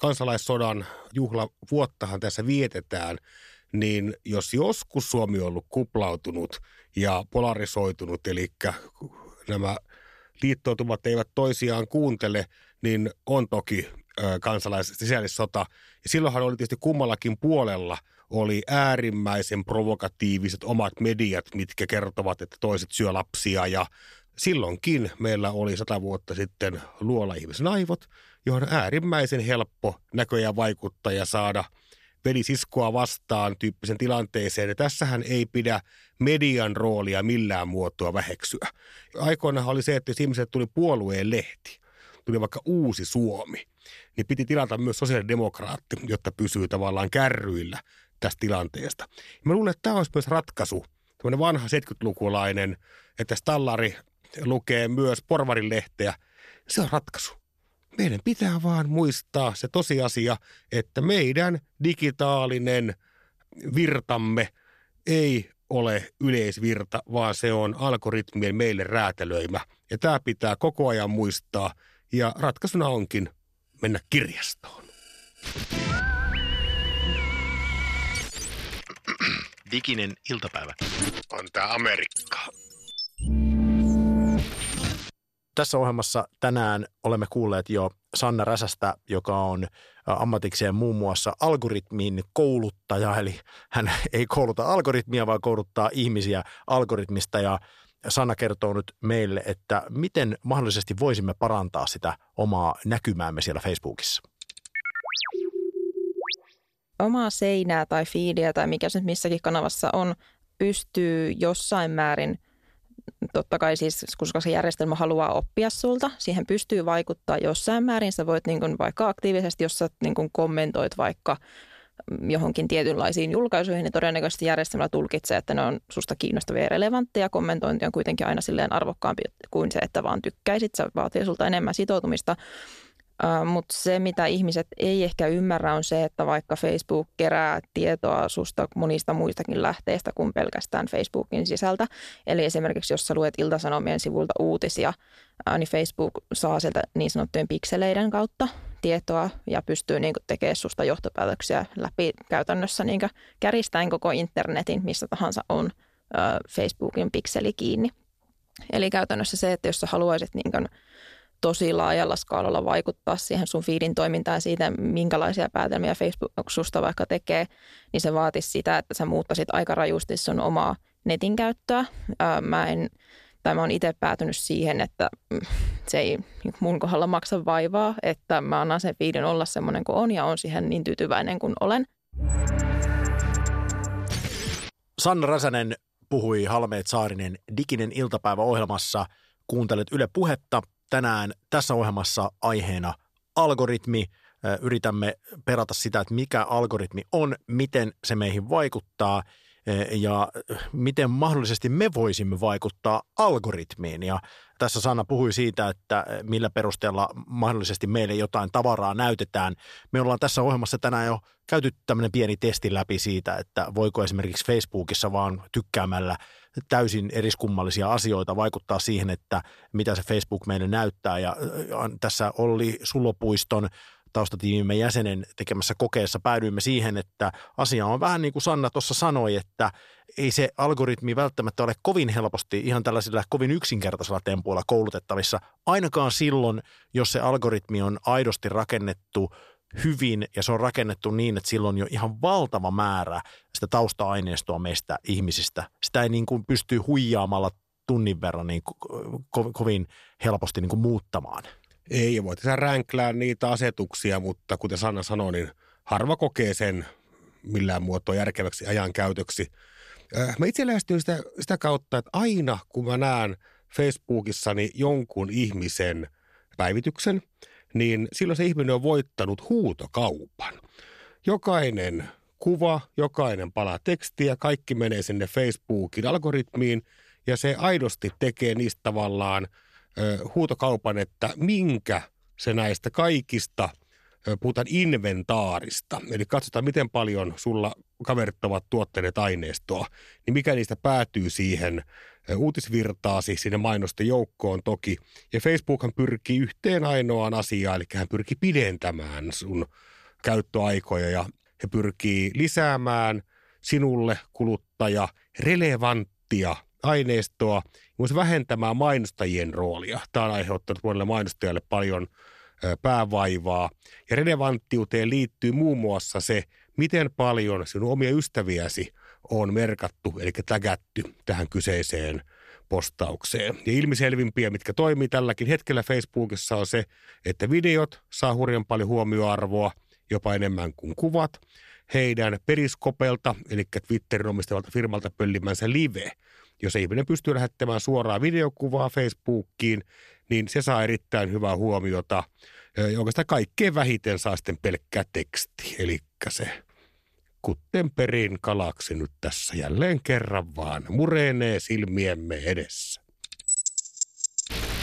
Kansalaissodan juhlavuottahan tässä vietetään, niin jos joskus Suomi on ollut kuplautunut ja polarisoitunut, eli nämä liittoutumat eivät toisiaan kuuntele, niin on toki kansalais- sisällissota. Ja silloinhan oli tietysti kummallakin puolella oli äärimmäisen provokatiiviset omat mediat, mitkä kertovat, että toiset syö lapsia ja silloinkin meillä oli sata vuotta sitten luola aivot, johon äärimmäisen helppo näköjään vaikuttaa ja saada velisiskoa vastaan tyyppisen tilanteeseen. Ja tässähän ei pidä median roolia millään muotoa väheksyä. Aikoinaan oli se, että jos ihmiset tuli puolueen lehti, tuli vaikka Uusi Suomi, niin piti tilata myös sosiaalidemokraatti, jotta pysyy tavallaan kärryillä tästä tilanteesta. Mä luulen, että tämä olisi myös ratkaisu, tämmöinen vanha 70-lukulainen, että Stallari lukee myös porvarin lehteä. Se on ratkaisu. Meidän pitää vaan muistaa se tosiasia, että meidän digitaalinen virtamme ei ole yleisvirta, vaan se on algoritmien meille räätälöimä. Ja tämä pitää koko ajan muistaa. Ja ratkaisuna onkin mennä kirjastoon. Diginen iltapäivä. On tää Amerikka. Tässä ohjelmassa tänään olemme kuulleet jo Sanna Räsästä, joka on ammatikseen muun muassa algoritmin kouluttaja, eli hän ei kouluta algoritmia, vaan kouluttaa ihmisiä algoritmista ja Sanna kertoo nyt meille, että miten mahdollisesti voisimme parantaa sitä omaa näkymäämme siellä Facebookissa. Omaa seinää tai fiidiä tai mikä se missäkin kanavassa on, pystyy jossain määrin – totta kai siis, koska se järjestelmä haluaa oppia sulta, siihen pystyy vaikuttaa jossain määrin. Sä voit niin kuin vaikka aktiivisesti, jos sä niin kuin kommentoit vaikka johonkin tietynlaisiin julkaisuihin, niin todennäköisesti järjestelmä tulkitsee, että ne on susta kiinnostavia ja relevantteja. Kommentointi on kuitenkin aina silleen arvokkaampi kuin se, että vaan tykkäisit. Se vaatii sulta enemmän sitoutumista. Mutta se, mitä ihmiset ei ehkä ymmärrä, on se, että vaikka Facebook kerää tietoa susta monista muistakin lähteistä kuin pelkästään Facebookin sisältä. Eli esimerkiksi jos sä luet Iltasanomien sivulta uutisia, niin Facebook saa sieltä niin sanottujen pikseleiden kautta tietoa ja pystyy niin tekemään susta johtopäätöksiä läpi käytännössä niin käristäen koko internetin, missä tahansa on Facebookin pikseli kiinni. Eli käytännössä se, että jos sä haluaisit niin kuin tosi laajalla skaalalla vaikuttaa siihen sun feedin toimintaan siitä, minkälaisia päätelmiä Facebook susta vaikka tekee, niin se vaatisi sitä, että sä muuttaisit aika rajusti sun omaa netin käyttöä. Mä en, tai mä oon itse päätynyt siihen, että mm, se ei mun kohdalla maksa vaivaa, että mä annan sen feedin olla semmoinen kuin on ja on siihen niin tyytyväinen kuin olen. Sanna Räsänen puhui Halmeet Saarinen Diginen iltapäivä ohjelmassa. Kuuntelet Yle Puhetta tänään tässä ohjelmassa aiheena algoritmi. Yritämme perata sitä, että mikä algoritmi on, miten se meihin vaikuttaa ja miten mahdollisesti me voisimme vaikuttaa algoritmiin. Ja tässä Sanna puhui siitä, että millä perusteella mahdollisesti meille jotain tavaraa näytetään. Me ollaan tässä ohjelmassa tänään jo käyty tämmöinen pieni testi läpi siitä, että voiko esimerkiksi Facebookissa vaan tykkäämällä täysin eriskummallisia asioita vaikuttaa siihen, että mitä se Facebook meille näyttää. Ja tässä oli Sulopuiston taustatiimimme jäsenen tekemässä kokeessa päädyimme siihen, että asia on vähän niin kuin Sanna tuossa sanoi, että ei se algoritmi välttämättä ole kovin helposti ihan tällaisilla kovin yksinkertaisilla tempuilla koulutettavissa, ainakaan silloin, jos se algoritmi on aidosti rakennettu hyvin ja se on rakennettu niin, että silloin jo ihan valtava määrä sitä tausta-aineistoa meistä ihmisistä. Sitä ei niin kuin pysty huijaamalla tunnin verran niin ko- kovin helposti niin kuin muuttamaan. Ei, voit sä ränklää niitä asetuksia, mutta kuten Sanna sanoi, niin harva kokee sen millään muotoa järkeväksi ajankäytöksi. Äh, mä itse lähestyn sitä, sitä kautta, että aina kun mä näen Facebookissani jonkun ihmisen päivityksen, niin silloin se ihminen on voittanut huutokaupan. Jokainen kuva, jokainen pala tekstiä, kaikki menee sinne Facebookin algoritmiin ja se aidosti tekee niistä tavallaan – huutokaupan, että minkä se näistä kaikista puhutaan inventaarista. Eli katsotaan, miten paljon sulla kaverit ovat tuottaneet aineistoa, niin mikä niistä päätyy siihen uutisvirtaasi sinne mainosten joukkoon toki. Ja Facebookhan pyrkii yhteen ainoaan asiaan, eli hän pyrkii pidentämään sun käyttöaikoja ja he pyrkii lisäämään sinulle kuluttaja relevanttia aineistoa, myös vähentämään mainostajien roolia. Tämä on aiheuttanut monelle mainostajalle paljon päävaivaa. Ja relevanttiuteen liittyy muun muassa se, miten paljon sinun omia ystäviäsi on merkattu, eli tägätty tähän kyseiseen postaukseen. Ja ilmiselvimpiä, mitkä toimii tälläkin hetkellä Facebookissa on se, että videot saa hurjan paljon huomioarvoa, jopa enemmän kuin kuvat. Heidän periskopelta, eli Twitterin omistavalta firmalta pöllimänsä live, jos ihminen pystyy lähettämään suoraa videokuvaa Facebookiin, niin se saa erittäin hyvää huomiota. Ja oikeastaan kaikkein vähiten saa sitten pelkkää teksti, eli se kuttenperin kalaksi nyt tässä jälleen kerran vaan murenee silmiemme edessä.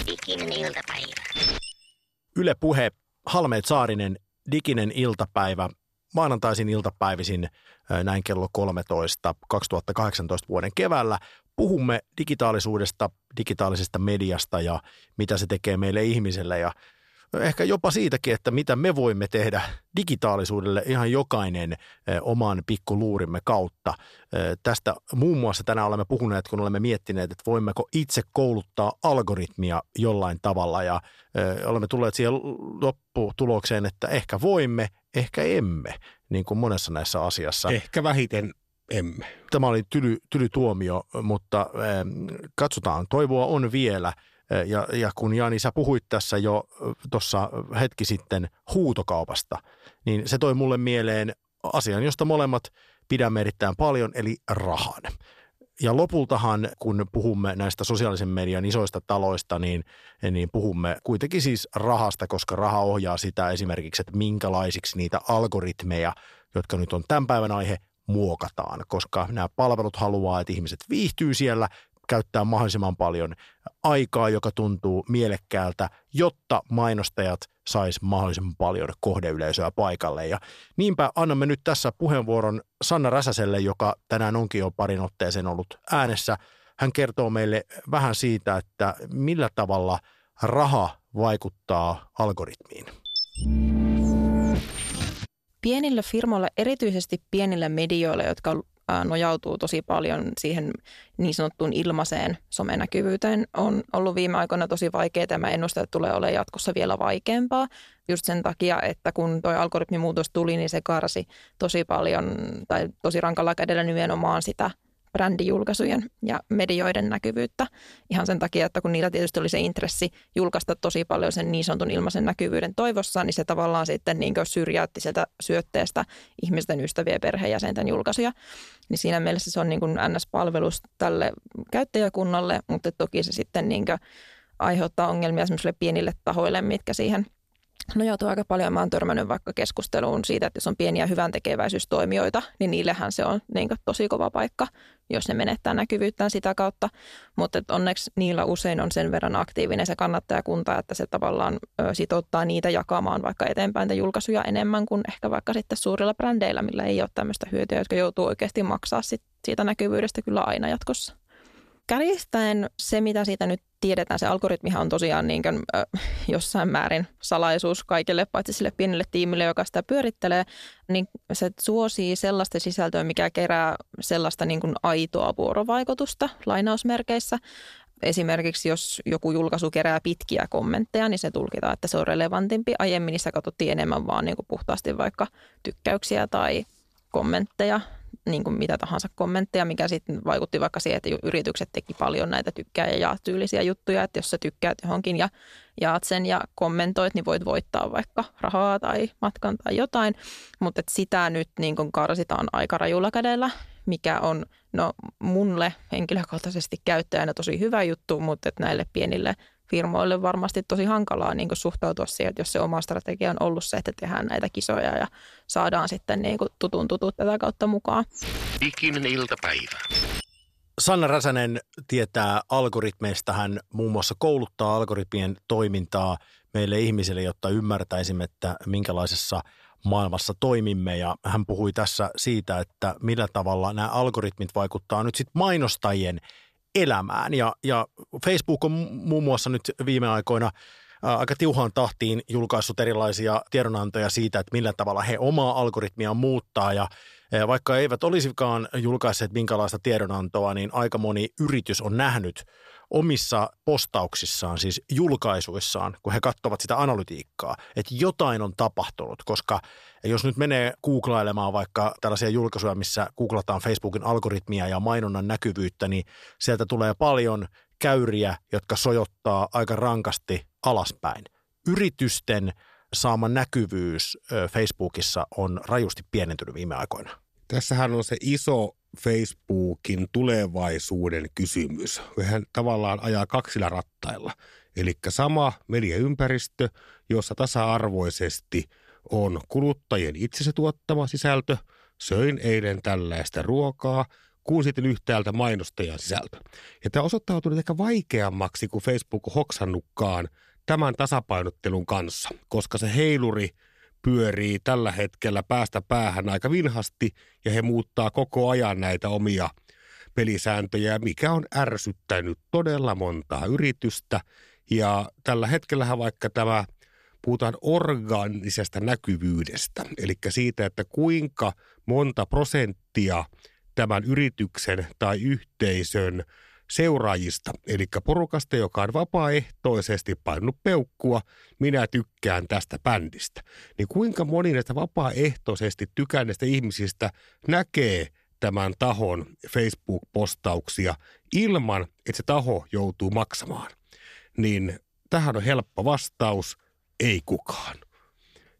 Diginen iltapäivä. Yle Puhe, Halmeet Saarinen, Diginen iltapäivä, maanantaisin iltapäivisin näin kello 13 2018 vuoden keväällä. Puhumme digitaalisuudesta, digitaalisesta mediasta ja mitä se tekee meille ihmiselle ja ehkä jopa siitäkin, että mitä me voimme tehdä digitaalisuudelle ihan jokainen oman pikkuluurimme kautta. Tästä muun muassa tänään olemme puhuneet, kun olemme miettineet, että voimmeko itse kouluttaa algoritmia jollain tavalla ja olemme tulleet siihen lopputulokseen, että ehkä voimme, ehkä emme, niin kuin monessa näissä asiassa. Ehkä vähiten emme. Tämä oli tyly, tyly tuomio, mutta katsotaan, toivoa on vielä – ja, ja kun Jani, sä puhuit tässä jo tuossa hetki sitten huutokaupasta, niin se toi mulle mieleen asian, josta molemmat pidämme erittäin paljon, eli rahan. Ja lopultahan, kun puhumme näistä sosiaalisen median isoista taloista, niin, niin puhumme kuitenkin siis rahasta, koska raha ohjaa sitä esimerkiksi, että minkälaisiksi niitä algoritmeja, jotka nyt on tämän päivän aihe, muokataan, koska nämä palvelut haluaa, että ihmiset viihtyy siellä, käyttää mahdollisimman paljon aikaa, joka tuntuu mielekkäältä, jotta mainostajat sais mahdollisimman paljon kohdeyleisöä paikalle. Ja niinpä annamme nyt tässä puheenvuoron Sanna Räsäselle, joka tänään onkin jo parin otteeseen ollut äänessä. Hän kertoo meille vähän siitä, että millä tavalla raha vaikuttaa algoritmiin. Pienille firmoille, erityisesti pienille medioille, jotka nojautuu tosi paljon siihen niin sanottuun ilmaiseen somenäkyvyyteen. On ollut viime aikoina tosi vaikeaa ja mä ennustan, että tulee olemaan jatkossa vielä vaikeampaa. Just sen takia, että kun tuo algoritmimuutos tuli, niin se karsi tosi paljon tai tosi rankalla kädellä nimenomaan sitä – brändijulkaisujen ja medioiden näkyvyyttä. Ihan sen takia, että kun niillä tietysti oli se intressi julkaista tosi paljon sen niin sanotun ilmaisen näkyvyyden toivossa, niin se tavallaan sitten niin syrjäytti sieltä syötteestä ihmisten ystävien perheenjäsenten julkaisuja. Niin siinä mielessä se on niin NS-palvelus tälle käyttäjäkunnalle, mutta toki se sitten niin aiheuttaa ongelmia semmoisille pienille tahoille, mitkä siihen – nojautuu aika paljon. Mä oon törmännyt vaikka keskusteluun siitä, että jos on pieniä hyvän tekeväisyystoimijoita, niin niillehän se on niin tosi kova paikka, jos ne menettää näkyvyyttään sitä kautta. Mutta onneksi niillä usein on sen verran aktiivinen se kannattajakunta, että se tavallaan sitouttaa niitä jakamaan vaikka eteenpäin julkaisuja enemmän kuin ehkä vaikka sitten suurilla brändeillä, millä ei ole tämmöistä hyötyä, jotka joutuu oikeasti maksaa sit siitä näkyvyydestä kyllä aina jatkossa kärjistäen se, mitä siitä nyt tiedetään, se algoritmihan on tosiaan niin kuin, ö, jossain määrin salaisuus kaikille, paitsi sille pienelle tiimille, joka sitä pyörittelee, niin se suosii sellaista sisältöä, mikä kerää sellaista niin kuin aitoa vuorovaikutusta lainausmerkeissä. Esimerkiksi jos joku julkaisu kerää pitkiä kommentteja, niin se tulkitaan, että se on relevantimpi. Aiemmin niissä katsottiin enemmän vaan niin kuin puhtaasti vaikka tykkäyksiä tai kommentteja niin kuin mitä tahansa kommentteja, mikä sitten vaikutti vaikka siihen, että yritykset teki paljon näitä tykkää ja jaa tyylisiä juttuja, että jos sä tykkäät johonkin ja jaat sen ja kommentoit, niin voit voittaa vaikka rahaa tai matkan tai jotain, mutta sitä nyt niin kuin karsitaan aika rajulla kädellä, mikä on no mulle henkilökohtaisesti käyttäjänä tosi hyvä juttu, mutta näille pienille firmoille varmasti tosi hankalaa niin kuin suhtautua siihen, että jos se oma strategia on ollut se, että tehdään näitä kisoja ja saadaan sitten niin kuin tutun tutut tätä kautta mukaan. Diginen iltapäivä. Sanna Räsänen tietää algoritmeista. Hän muun muassa kouluttaa algoritmien toimintaa. meille ihmisille, jotta ymmärtäisimme, että minkälaisessa maailmassa toimimme. Ja hän puhui tässä siitä, että millä tavalla nämä algoritmit vaikuttaa nyt sitten mainostajien elämään. Ja, ja Facebook on muun muassa nyt viime aikoina aika tiuhaan tahtiin julkaissut erilaisia tiedonantoja siitä, että millä tavalla he omaa algoritmia muuttaa ja vaikka eivät olisikaan julkaisseet minkälaista tiedonantoa, niin aika moni yritys on nähnyt omissa postauksissaan, siis julkaisuissaan, kun he katsovat sitä analytiikkaa, että jotain on tapahtunut, koska jos nyt menee googlailemaan vaikka tällaisia julkaisuja, missä googlataan Facebookin algoritmia ja mainonnan näkyvyyttä, niin sieltä tulee paljon käyriä, jotka sojottaa aika rankasti alaspäin. Yritysten saama näkyvyys Facebookissa on rajusti pienentynyt viime aikoina. Tässähän on se iso Facebookin tulevaisuuden kysymys. Hän tavallaan ajaa kaksilla rattailla. Eli sama mediaympäristö, jossa tasa-arvoisesti on kuluttajien itsensä tuottama sisältö. Söin eilen tällaista ruokaa, kuin sitten yhtäältä mainostajan sisältö. Ja tämä osoittautunut ehkä vaikeammaksi kuin Facebook hoksannutkaan tämän tasapainottelun kanssa, koska se heiluri – pyörii tällä hetkellä päästä päähän aika vinhasti ja he muuttaa koko ajan näitä omia pelisääntöjä, mikä on ärsyttänyt todella montaa yritystä. Ja tällä hetkellä vaikka tämä puhutaan organisesta näkyvyydestä, eli siitä, että kuinka monta prosenttia tämän yrityksen tai yhteisön seuraajista, eli porukasta, joka on vapaaehtoisesti painunut peukkua, minä tykkään tästä bändistä. Niin kuinka moni näistä vapaaehtoisesti tykänneistä ihmisistä näkee tämän tahon Facebook-postauksia ilman, että se taho joutuu maksamaan? Niin tähän on helppo vastaus, ei kukaan.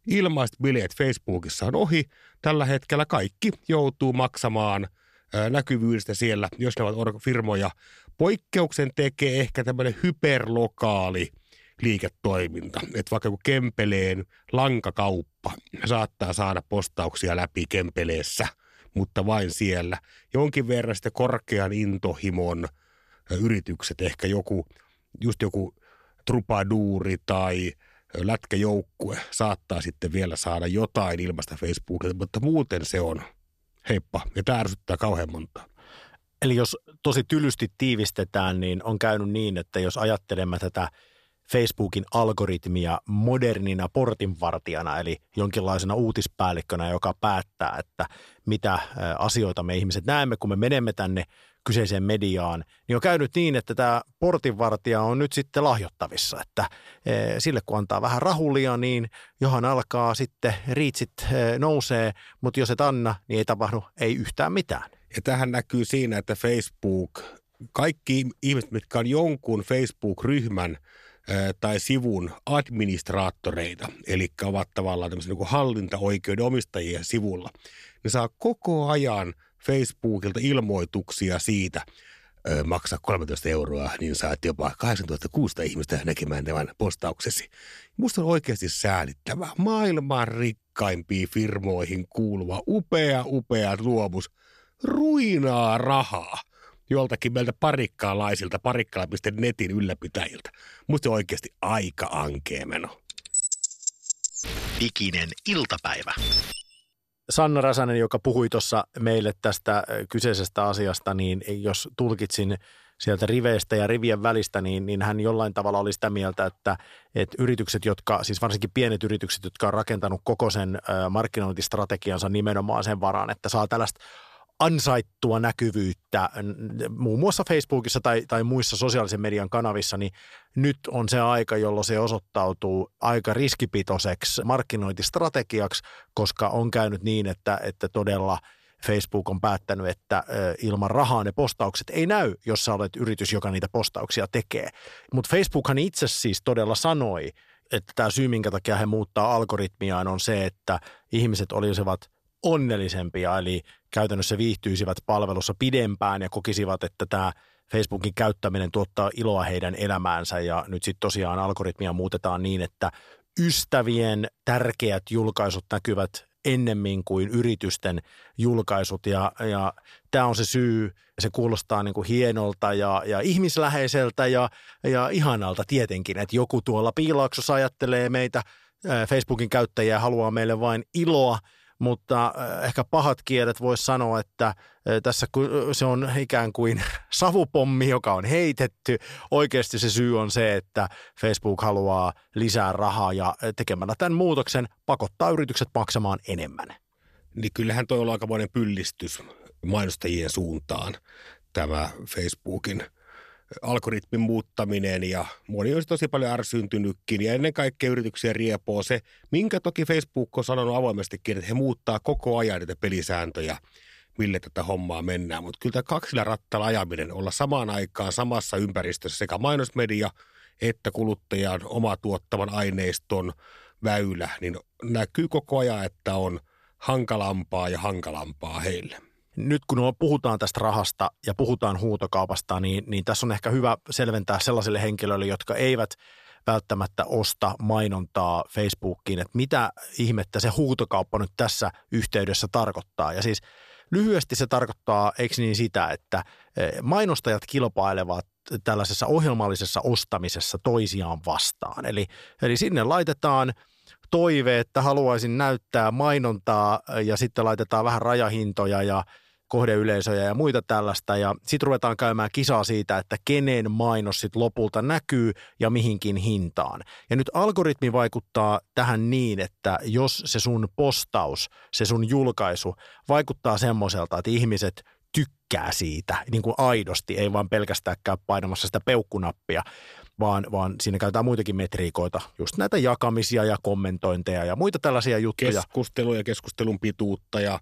Ilmaiset bileet Facebookissa on ohi. Tällä hetkellä kaikki joutuu maksamaan – näkyvyydestä siellä, jos ne ovat firmoja. Poikkeuksen tekee ehkä tämmöinen hyperlokaali liiketoiminta. Että vaikka kun Kempeleen lankakauppa saattaa saada postauksia läpi Kempeleessä, mutta vain siellä. Jonkin verran sitten korkean intohimon yritykset, ehkä joku, just joku trupaduuri tai lätkäjoukkue saattaa sitten vielä saada jotain ilmasta Facebookilta, mutta muuten se on – heippa. Ja tämä ärsyttää kauhean montaa. Eli jos tosi tylysti tiivistetään, niin on käynyt niin, että jos ajattelemme tätä Facebookin algoritmia modernina portinvartijana, eli jonkinlaisena uutispäällikkönä, joka päättää, että mitä asioita me ihmiset näemme, kun me menemme tänne kyseiseen mediaan, niin on käynyt niin, että tämä portinvartija on nyt sitten lahjottavissa, että e, sille kun antaa vähän rahulia, niin johan alkaa sitten riitsit e, nousee, mutta jos et anna, niin ei tapahdu ei yhtään mitään. Ja tähän näkyy siinä, että Facebook, kaikki ihmiset, mitkä on jonkun Facebook-ryhmän e, tai sivun administraattoreita, eli ovat tavallaan tämmöisiä niin hallintaoikeuden omistajia sivulla, ne saa koko ajan – Facebookilta ilmoituksia siitä, maksaa 13 euroa, niin saat jopa 8600 ihmistä näkemään tämän postauksesi. Musta on oikeasti säälittävää. Maailman rikkaimpiin firmoihin kuuluva upea, upea luomus ruinaa rahaa joltakin meiltä parikkaalaisilta, parikkala.netin ylläpitäjiltä. Musta on oikeasti aika ankea meno. Diginen iltapäivä. Sanna Räsänen, joka puhui tuossa meille tästä kyseisestä asiasta, niin jos tulkitsin sieltä riveistä ja rivien välistä, niin, niin hän jollain tavalla oli sitä mieltä, että, että yritykset, jotka, siis varsinkin pienet yritykset, jotka on rakentanut koko sen markkinointistrategiansa nimenomaan sen varaan, että saa tällaista ansaittua näkyvyyttä muun muassa Facebookissa tai, tai muissa sosiaalisen median kanavissa, niin nyt on se aika, jolloin se osoittautuu aika riskipitoiseksi markkinointistrategiaksi, koska on käynyt niin, että, että todella Facebook on päättänyt, että ilman rahaa ne postaukset ei näy, jos sä olet yritys, joka niitä postauksia tekee. Mutta Facebookhan itse siis todella sanoi, että tämä syy, minkä takia he muuttaa algoritmiaan, on se, että ihmiset olisivat – onnellisempia, eli käytännössä viihtyisivät palvelussa pidempään ja kokisivat, että tämä Facebookin käyttäminen tuottaa iloa heidän elämäänsä. Ja nyt sitten tosiaan algoritmia muutetaan niin, että ystävien tärkeät julkaisut näkyvät ennemmin kuin yritysten julkaisut. Ja, ja tämä on se syy, se kuulostaa niin kuin hienolta ja, ja ihmisläheiseltä ja, ja ihanalta tietenkin, että joku tuolla piilaaksossa ajattelee meitä Facebookin käyttäjiä haluaa meille vain iloa – mutta äh, ehkä pahat kielet voisi sanoa, että äh, tässä se on ikään kuin *laughs* savupommi, joka on heitetty. Oikeasti se syy on se, että Facebook haluaa lisää rahaa ja äh, tekemällä tämän muutoksen pakottaa yritykset maksamaan enemmän. Niin kyllähän toi on aikamoinen pyllistys mainostajien suuntaan tämä Facebookin – algoritmin muuttaminen ja moni olisi tosi paljon ärsyyntynytkin ja ennen kaikkea yrityksiä riepoo se, minkä toki Facebook on sanonut avoimestikin, että he muuttaa koko ajan niitä pelisääntöjä, mille tätä hommaa mennään. Mutta kyllä tämä kaksilla rattailla ajaminen, olla samaan aikaan samassa ympäristössä sekä mainosmedia että kuluttajan oma tuottavan aineiston väylä, niin näkyy koko ajan, että on hankalampaa ja hankalampaa heille nyt kun puhutaan tästä rahasta ja puhutaan huutokaupasta, niin, niin tässä on ehkä hyvä selventää sellaisille henkilöille, jotka eivät välttämättä osta mainontaa Facebookiin, että mitä ihmettä se huutokauppa nyt tässä yhteydessä tarkoittaa. Ja siis lyhyesti se tarkoittaa, eikö niin sitä, että e, mainostajat kilpailevat tällaisessa ohjelmallisessa ostamisessa toisiaan vastaan. Eli, eli sinne laitetaan toive, että haluaisin näyttää mainontaa ja sitten laitetaan vähän rajahintoja ja kohdeyleisöjä ja muita tällaista. Ja sitten ruvetaan käymään kisaa siitä, että kenen mainos sitten lopulta näkyy ja mihinkin hintaan. Ja nyt algoritmi vaikuttaa tähän niin, että jos se sun postaus, se sun julkaisu vaikuttaa semmoiselta, että ihmiset tykkää siitä niin kuin aidosti, ei vaan pelkästään käy painamassa sitä peukkunappia, vaan, vaan siinä käytetään muitakin metriikoita, just näitä jakamisia ja kommentointeja ja muita tällaisia juttuja. Keskustelua ja keskustelun pituutta ja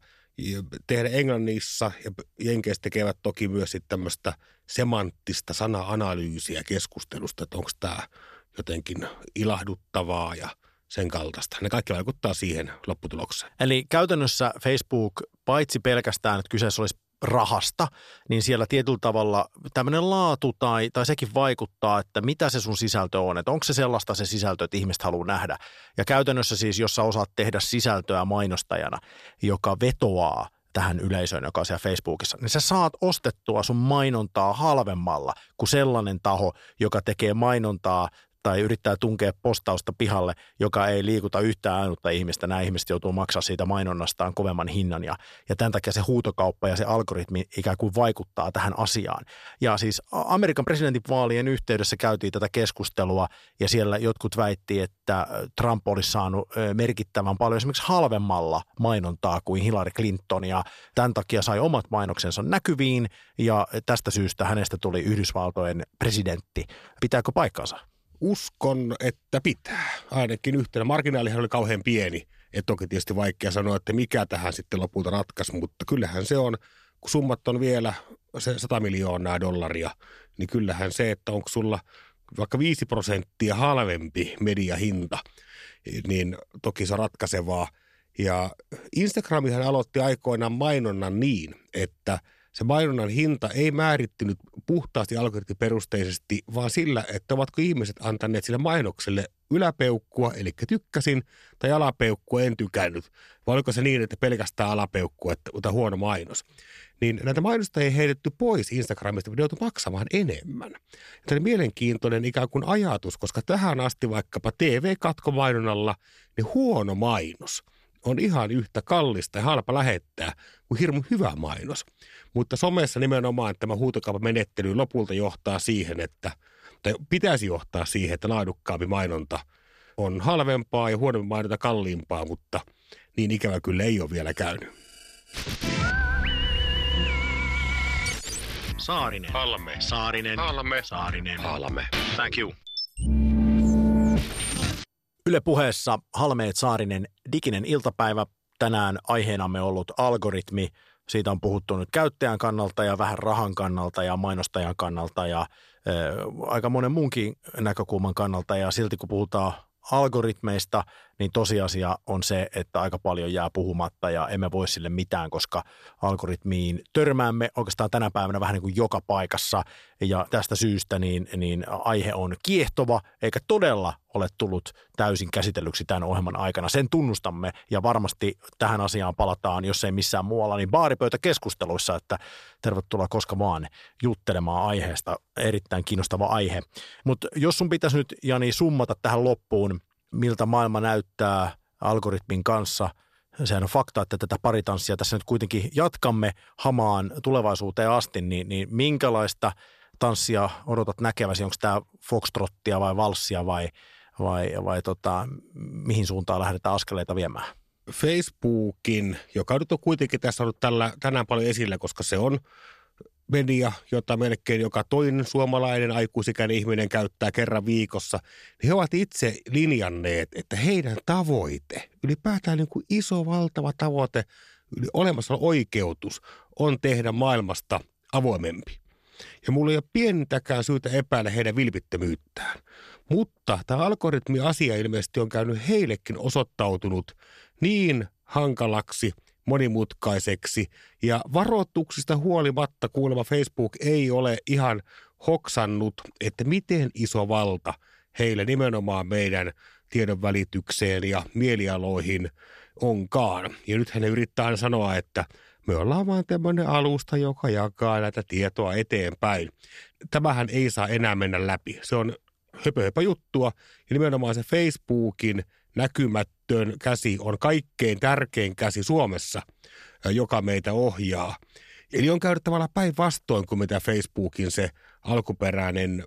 tehdä Englannissa ja Jenkeissä tekevät toki myös sitten tämmöistä semanttista sana-analyysiä keskustelusta, että onko tämä jotenkin ilahduttavaa ja sen kaltaista. Ne kaikki vaikuttaa siihen lopputulokseen. Eli käytännössä Facebook, paitsi pelkästään, että kyseessä olisi rahasta, niin siellä tietyllä tavalla tämmöinen laatu tai, tai sekin vaikuttaa, että mitä se sun sisältö on, että onko se sellaista se sisältö, että ihmiset haluaa nähdä. Ja käytännössä siis, jos sä osaat tehdä sisältöä mainostajana, joka vetoaa tähän yleisöön, joka on siellä Facebookissa, niin sä saat ostettua sun mainontaa halvemmalla kuin sellainen taho, joka tekee mainontaa tai yrittää tunkea postausta pihalle, joka ei liikuta yhtään ainutta ihmistä. Nämä ihmiset joutuu maksaa siitä mainonnastaan kovemman hinnan ja, ja tämän takia se huutokauppa ja se algoritmi ikään kuin vaikuttaa tähän asiaan. Ja siis Amerikan presidentinvaalien yhteydessä käytiin tätä keskustelua ja siellä jotkut väitti, että Trump olisi saanut merkittävän paljon esimerkiksi halvemmalla mainontaa kuin Hillary Clinton ja tämän takia sai omat mainoksensa näkyviin ja tästä syystä hänestä tuli Yhdysvaltojen presidentti. Pitääkö paikkansa? Uskon, että pitää. Ainakin yhtenä. Marginaalihan oli kauhean pieni. Että toki tietysti vaikea sanoa, että mikä tähän sitten lopulta ratkaisi, mutta kyllähän se on, kun summat on vielä se 100 miljoonaa dollaria, niin kyllähän se, että onko sulla vaikka 5 prosenttia halvempi mediahinta, niin toki se on ratkaisevaa. Ja Instagramihan aloitti aikoinaan mainonnan niin, että – se mainonnan hinta ei määrittynyt puhtaasti algoritmiperusteisesti, vaan sillä, että ovatko ihmiset antaneet sille mainokselle yläpeukkua, eli tykkäsin, tai alapeukkua, en tykännyt. Vai oliko se niin, että pelkästään alapeukkua, että ota huono mainos. Niin näitä mainosta ei heitetty pois Instagramista, vaan joutui maksamaan enemmän. Tämä mielenkiintoinen ikään kuin ajatus, koska tähän asti vaikkapa TV-katkomainonnalla, niin huono mainos – on ihan yhtä kallista ja halpa lähettää kuin hirmu hyvä mainos. Mutta somessa nimenomaan tämä huutokauppamenettely lopulta johtaa siihen, että, tai pitäisi johtaa siihen, että laadukkaampi mainonta on halvempaa ja huonompi mainonta kalliimpaa, mutta niin ikävä kyllä ei ole vielä käynyt. Saarinen. Halme. Saarinen. Halme. Saarinen. Halme. Thank you. Yle puheessa Halmeet Saarinen diginen iltapäivä. Tänään aiheenamme ollut algoritmi. Siitä on puhuttu nyt käyttäjän kannalta ja vähän rahan kannalta ja mainostajan kannalta ja ää, aika monen muunkin näkökulman kannalta. Ja silti kun puhutaan algoritmeista, niin tosiasia on se, että aika paljon jää puhumatta ja emme voi sille mitään, koska algoritmiin törmäämme oikeastaan tänä päivänä vähän niin kuin joka paikassa ja tästä syystä niin, niin aihe on kiehtova eikä todella ole tullut täysin käsitellyksi tämän ohjelman aikana. Sen tunnustamme ja varmasti tähän asiaan palataan, jos ei missään muualla, niin baaripöytäkeskusteluissa, että tervetuloa koska vaan juttelemaan aiheesta. Erittäin kiinnostava aihe. Mutta jos sun pitäisi nyt, Jani, summata tähän loppuun, miltä maailma näyttää algoritmin kanssa – sehän on fakta, että tätä paritanssia tässä nyt kuitenkin jatkamme hamaan tulevaisuuteen asti, niin, niin minkälaista tanssia odotat näkeväsi? Onko tämä foxtrottia vai valssia vai, vai, vai tota, mihin suuntaan lähdetään askeleita viemään? Facebookin, joka nyt on kuitenkin tässä ollut tällä, tänään paljon esillä, koska se on media, jota melkein joka toinen suomalainen aikuisikäinen ihminen käyttää kerran viikossa, niin he ovat itse linjanneet, että heidän tavoite, ylipäätään niin kuin iso valtava tavoite, yli olemassa oikeutus on tehdä maailmasta avoimempi. Ja mulla ei ole pienintäkään syytä epäillä heidän vilpittömyyttään. Mutta tämä algoritmi-asia ilmeisesti on käynyt heillekin osoittautunut niin hankalaksi – monimutkaiseksi ja varoituksista huolimatta kuulemma Facebook ei ole ihan hoksannut, että miten iso valta heille nimenomaan meidän tiedon välitykseen ja mielialoihin onkaan. Ja nyt hän yrittää sanoa, että me ollaan vain tämmöinen alusta, joka jakaa näitä tietoa eteenpäin. Tämähän ei saa enää mennä läpi. Se on höpö, höpö juttua ja nimenomaan se Facebookin näkymättön käsi on kaikkein tärkein käsi Suomessa, joka meitä ohjaa. Eli on käynyt tavallaan päinvastoin kuin mitä Facebookin se alkuperäinen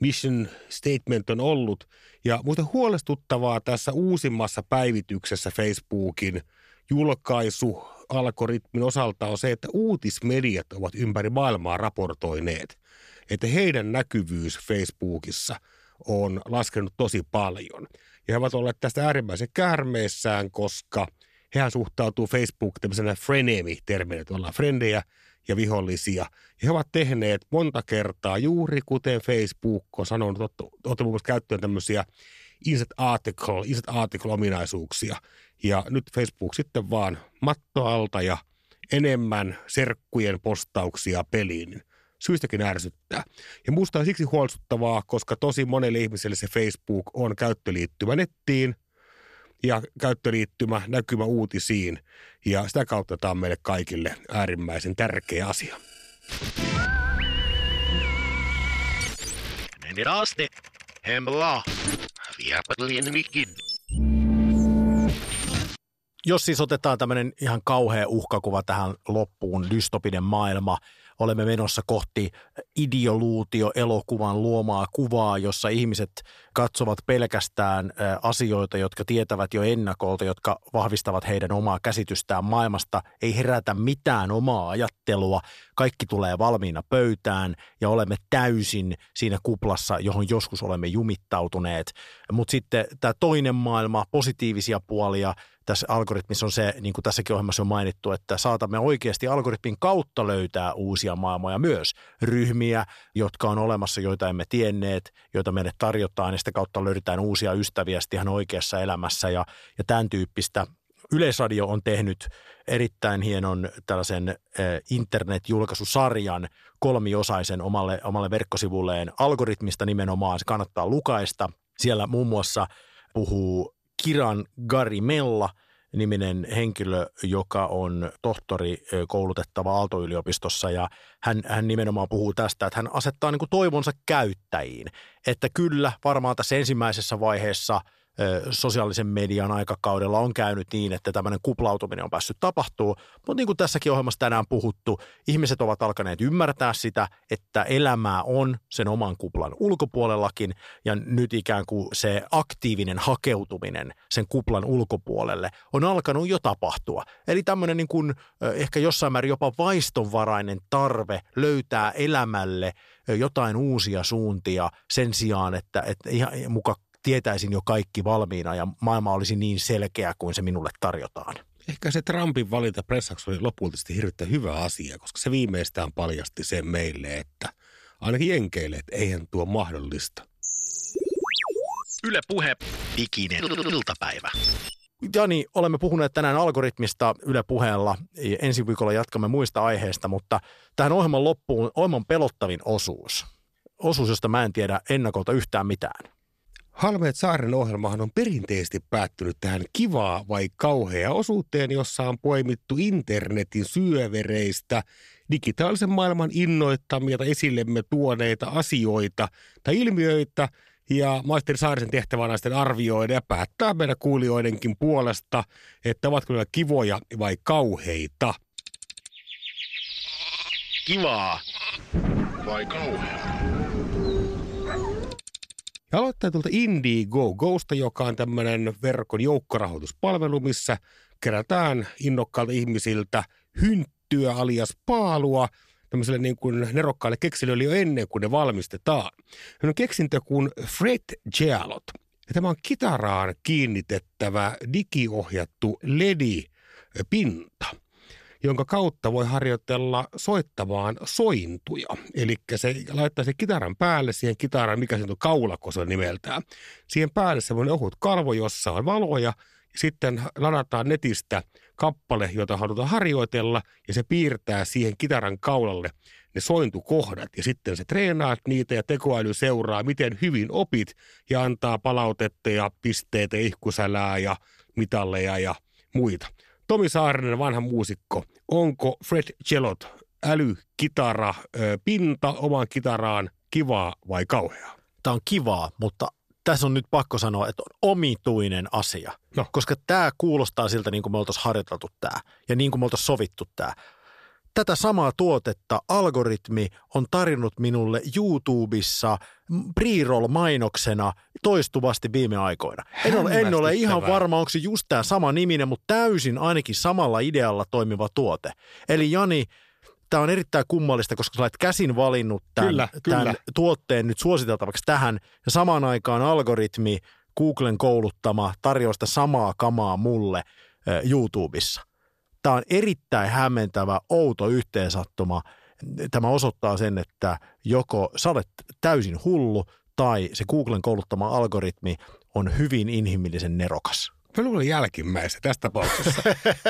mission statement on ollut. Ja muuten huolestuttavaa tässä uusimmassa päivityksessä Facebookin julkaisu algoritmin osalta on se, että uutismediat ovat ympäri maailmaa raportoineet, että heidän näkyvyys Facebookissa on laskenut tosi paljon. Ja he ovat olleet tästä äärimmäisen käärmeessään, koska hehän suhtautuu Facebook tämmöisenä frenemi-terminä, että ollaan frendejä ja vihollisia. Ja he ovat tehneet monta kertaa juuri kuten Facebook on sanonut, olette muun muassa käyttöön tämmöisiä insert article, insert article-ominaisuuksia. Ja nyt Facebook sitten vaan matto alta ja enemmän serkkujen postauksia peliin syystäkin ärsyttää. Ja musta on siksi huolestuttavaa, koska tosi monelle ihmiselle se Facebook on käyttöliittymä nettiin ja käyttöliittymä näkymä uutisiin. Ja sitä kautta tämä on meille kaikille äärimmäisen tärkeä asia. Hemla. På Jos siis otetaan tämmöinen ihan kauhea uhkakuva tähän loppuun, dystopinen maailma, olemme menossa kohti ideoluutio-elokuvan luomaa kuvaa, jossa ihmiset katsovat pelkästään asioita, jotka tietävät jo ennakolta, jotka vahvistavat heidän omaa käsitystään maailmasta. Ei herätä mitään omaa ajattelua, kaikki tulee valmiina pöytään ja olemme täysin siinä kuplassa, johon joskus olemme jumittautuneet. Mutta sitten tämä toinen maailma, positiivisia puolia, tässä algoritmissa on se, niin kuin tässäkin ohjelmassa on mainittu, että saatamme oikeasti algoritmin kautta löytää uusia maailmoja myös. Ryhmiä, jotka on olemassa, joita emme tienneet, joita meille tarjotaan, ja sitä kautta löydetään uusia ystäviä ihan oikeassa elämässä ja, ja tämän tyyppistä. Yleisradio on tehnyt erittäin hienon tällaisen eh, internet-julkaisusarjan kolmiosaisen omalle, omalle verkkosivulleen algoritmista nimenomaan. Se kannattaa lukaista. Siellä muun muassa puhuu Kiran Garimella niminen henkilö, joka on tohtori koulutettava Aalto-yliopistossa. Ja hän, hän nimenomaan puhuu tästä, että hän asettaa niin toivonsa käyttäjiin, että kyllä varmaan tässä ensimmäisessä vaiheessa – sosiaalisen median aikakaudella on käynyt niin, että tämmöinen kuplautuminen on päässyt tapahtuu. Mutta niin kuin tässäkin ohjelmassa tänään puhuttu, ihmiset ovat alkaneet ymmärtää sitä, että elämää on sen oman kuplan ulkopuolellakin ja nyt ikään kuin se aktiivinen hakeutuminen sen kuplan ulkopuolelle on alkanut jo tapahtua. Eli tämmöinen niin kuin ehkä jossain määrin jopa vaistonvarainen tarve löytää elämälle jotain uusia suuntia sen sijaan, että, että ihan muka tietäisin jo kaikki valmiina ja maailma olisi niin selkeä kuin se minulle tarjotaan. Ehkä se Trumpin valinta pressaksi oli lopulta hirveän hyvä asia, koska se viimeistään paljasti sen meille, että ainakin jenkeille, että eihän tuo mahdollista. Yle Puhe, diginen iltapäivä. Jani, olemme puhuneet tänään algoritmista Yle puheella. Ensi viikolla jatkamme muista aiheista, mutta tähän ohjelman loppuun ohjelman pelottavin osuus. Osuus, josta mä en tiedä ennakolta yhtään mitään. Halmeet Saaren ohjelmahan on perinteisesti päättynyt tähän kivaa vai kauhea osuuteen, jossa on poimittu internetin syövereistä digitaalisen maailman innoittamia tai esillemme tuoneita asioita tai ilmiöitä, ja maisteri Saarisen tehtävänä sitten arvioida ja päättää meidän kuulijoidenkin puolesta, että ovatko ne kivoja vai kauheita. Kivaa vai kauheaa? Ja aloittaa tuolta Indiegogosta, joka on tämmöinen verkon joukkorahoituspalvelu, missä kerätään innokkaalta ihmisiltä hynttyä alias paalua tämmöiselle niin kuin nerokkaalle keksilijöille jo ennen kuin ne valmistetaan. Hän on keksintö kuin Fred Gealot. Ja tämä on kitaraan kiinnitettävä digiohjattu LED-pinta jonka kautta voi harjoitella soittamaan sointuja. Eli se laittaa sen kitaran päälle, siihen kitaran, mikä se on kaulako se nimeltään. Siihen päälle semmoinen ohut kalvo, jossa on valoja, sitten ladataan netistä kappale, jota halutaan harjoitella, ja se piirtää siihen kitaran kaulalle ne sointukohdat, ja sitten se treenaat niitä, ja tekoäly seuraa, miten hyvin opit, ja antaa palautetta ja pisteitä, ihkusälää ja mitalleja ja muita. Tomi Saarinen, vanha muusikko. Onko Fred Celot äly, kitara, pinta omaan kitaraan kivaa vai kauheaa? Tämä on kivaa, mutta tässä on nyt pakko sanoa, että on omituinen asia. No. Koska tämä kuulostaa siltä, niin kuin me oltaisiin harjoiteltu tämä ja niin kuin me oltaisiin sovittu tämä. Tätä samaa tuotetta algoritmi on tarjonnut minulle YouTubessa pre-roll-mainoksena toistuvasti viime aikoina. En ole, en ole ihan varma, onko se just tämä sama niminen, mutta täysin ainakin samalla idealla toimiva tuote. Eli Jani, tämä on erittäin kummallista, koska sä olet käsin valinnut tämän, Kyllä, tämän kyllä. tuotteen nyt suositeltavaksi tähän, ja samaan aikaan algoritmi, Googlen kouluttama, tarjoaa sitä samaa kamaa mulle YouTubessa. Tämä on erittäin hämmentävä, outo yhteensattuma. Tämä osoittaa sen, että joko sä olet täysin hullu tai se Googlen kouluttama algoritmi on hyvin inhimillisen nerokas. Mä luulen jälkimmäistä tässä tapauksessa.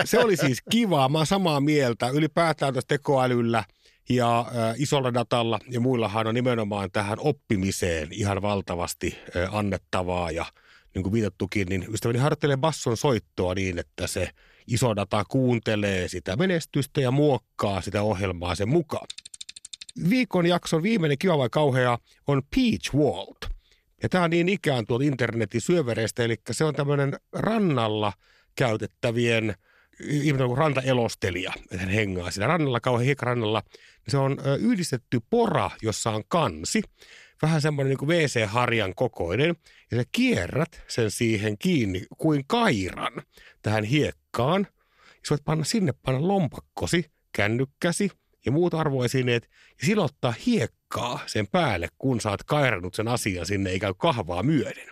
se oli siis kivaa. Mä oon samaa mieltä. Ylipäätään tässä tekoälyllä ja isolla datalla ja muillahan on nimenomaan tähän oppimiseen ihan valtavasti annettavaa. Ja niin kuin viitattukin, niin ystäväni harjoittelee basson soittoa niin, että se iso data kuuntelee sitä menestystä ja muokkaa sitä ohjelmaa sen mukaan. Viikon jakson viimeinen kiva vai kauhea on Peach World. Ja tämä on niin ikään tuolta internetin syövereistä, eli se on tämmöinen rannalla käytettävien ihminen kuin rantaelostelija, että hän hengaa siinä rannalla, kauhean hiekarannalla. Se on yhdistetty pora, jossa on kansi, vähän semmoinen niin WC-harjan kokoinen, ja sä kierrät sen siihen kiinni kuin kairan tähän hiekkaan. Ja sä voit panna sinne panna lompakkosi, kännykkäsi ja muut arvoesineet, ja silottaa hiekkaa sen päälle, kun sä oot kairannut sen asian sinne ikään kuin kahvaa myöden.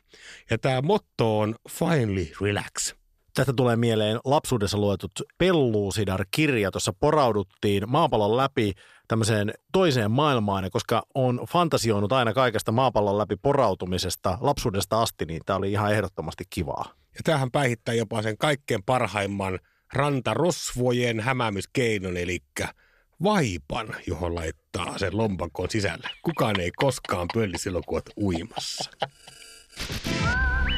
Ja tämä motto on finally relax. Tästä tulee mieleen lapsuudessa luetut Pelluusidar-kirja, tuossa porauduttiin maapallon läpi tämmöiseen toiseen maailmaan, ja koska on fantasioinut aina kaikesta maapallon läpi porautumisesta lapsuudesta asti, niin tämä oli ihan ehdottomasti kivaa. Ja tämähän päihittää jopa sen kaikkein parhaimman rantarosvojen hämäämiskeinon, eli vaipan, johon laittaa sen lompakon sisälle. Kukaan ei koskaan pölli silloin, kun oot uimassa. *laughs*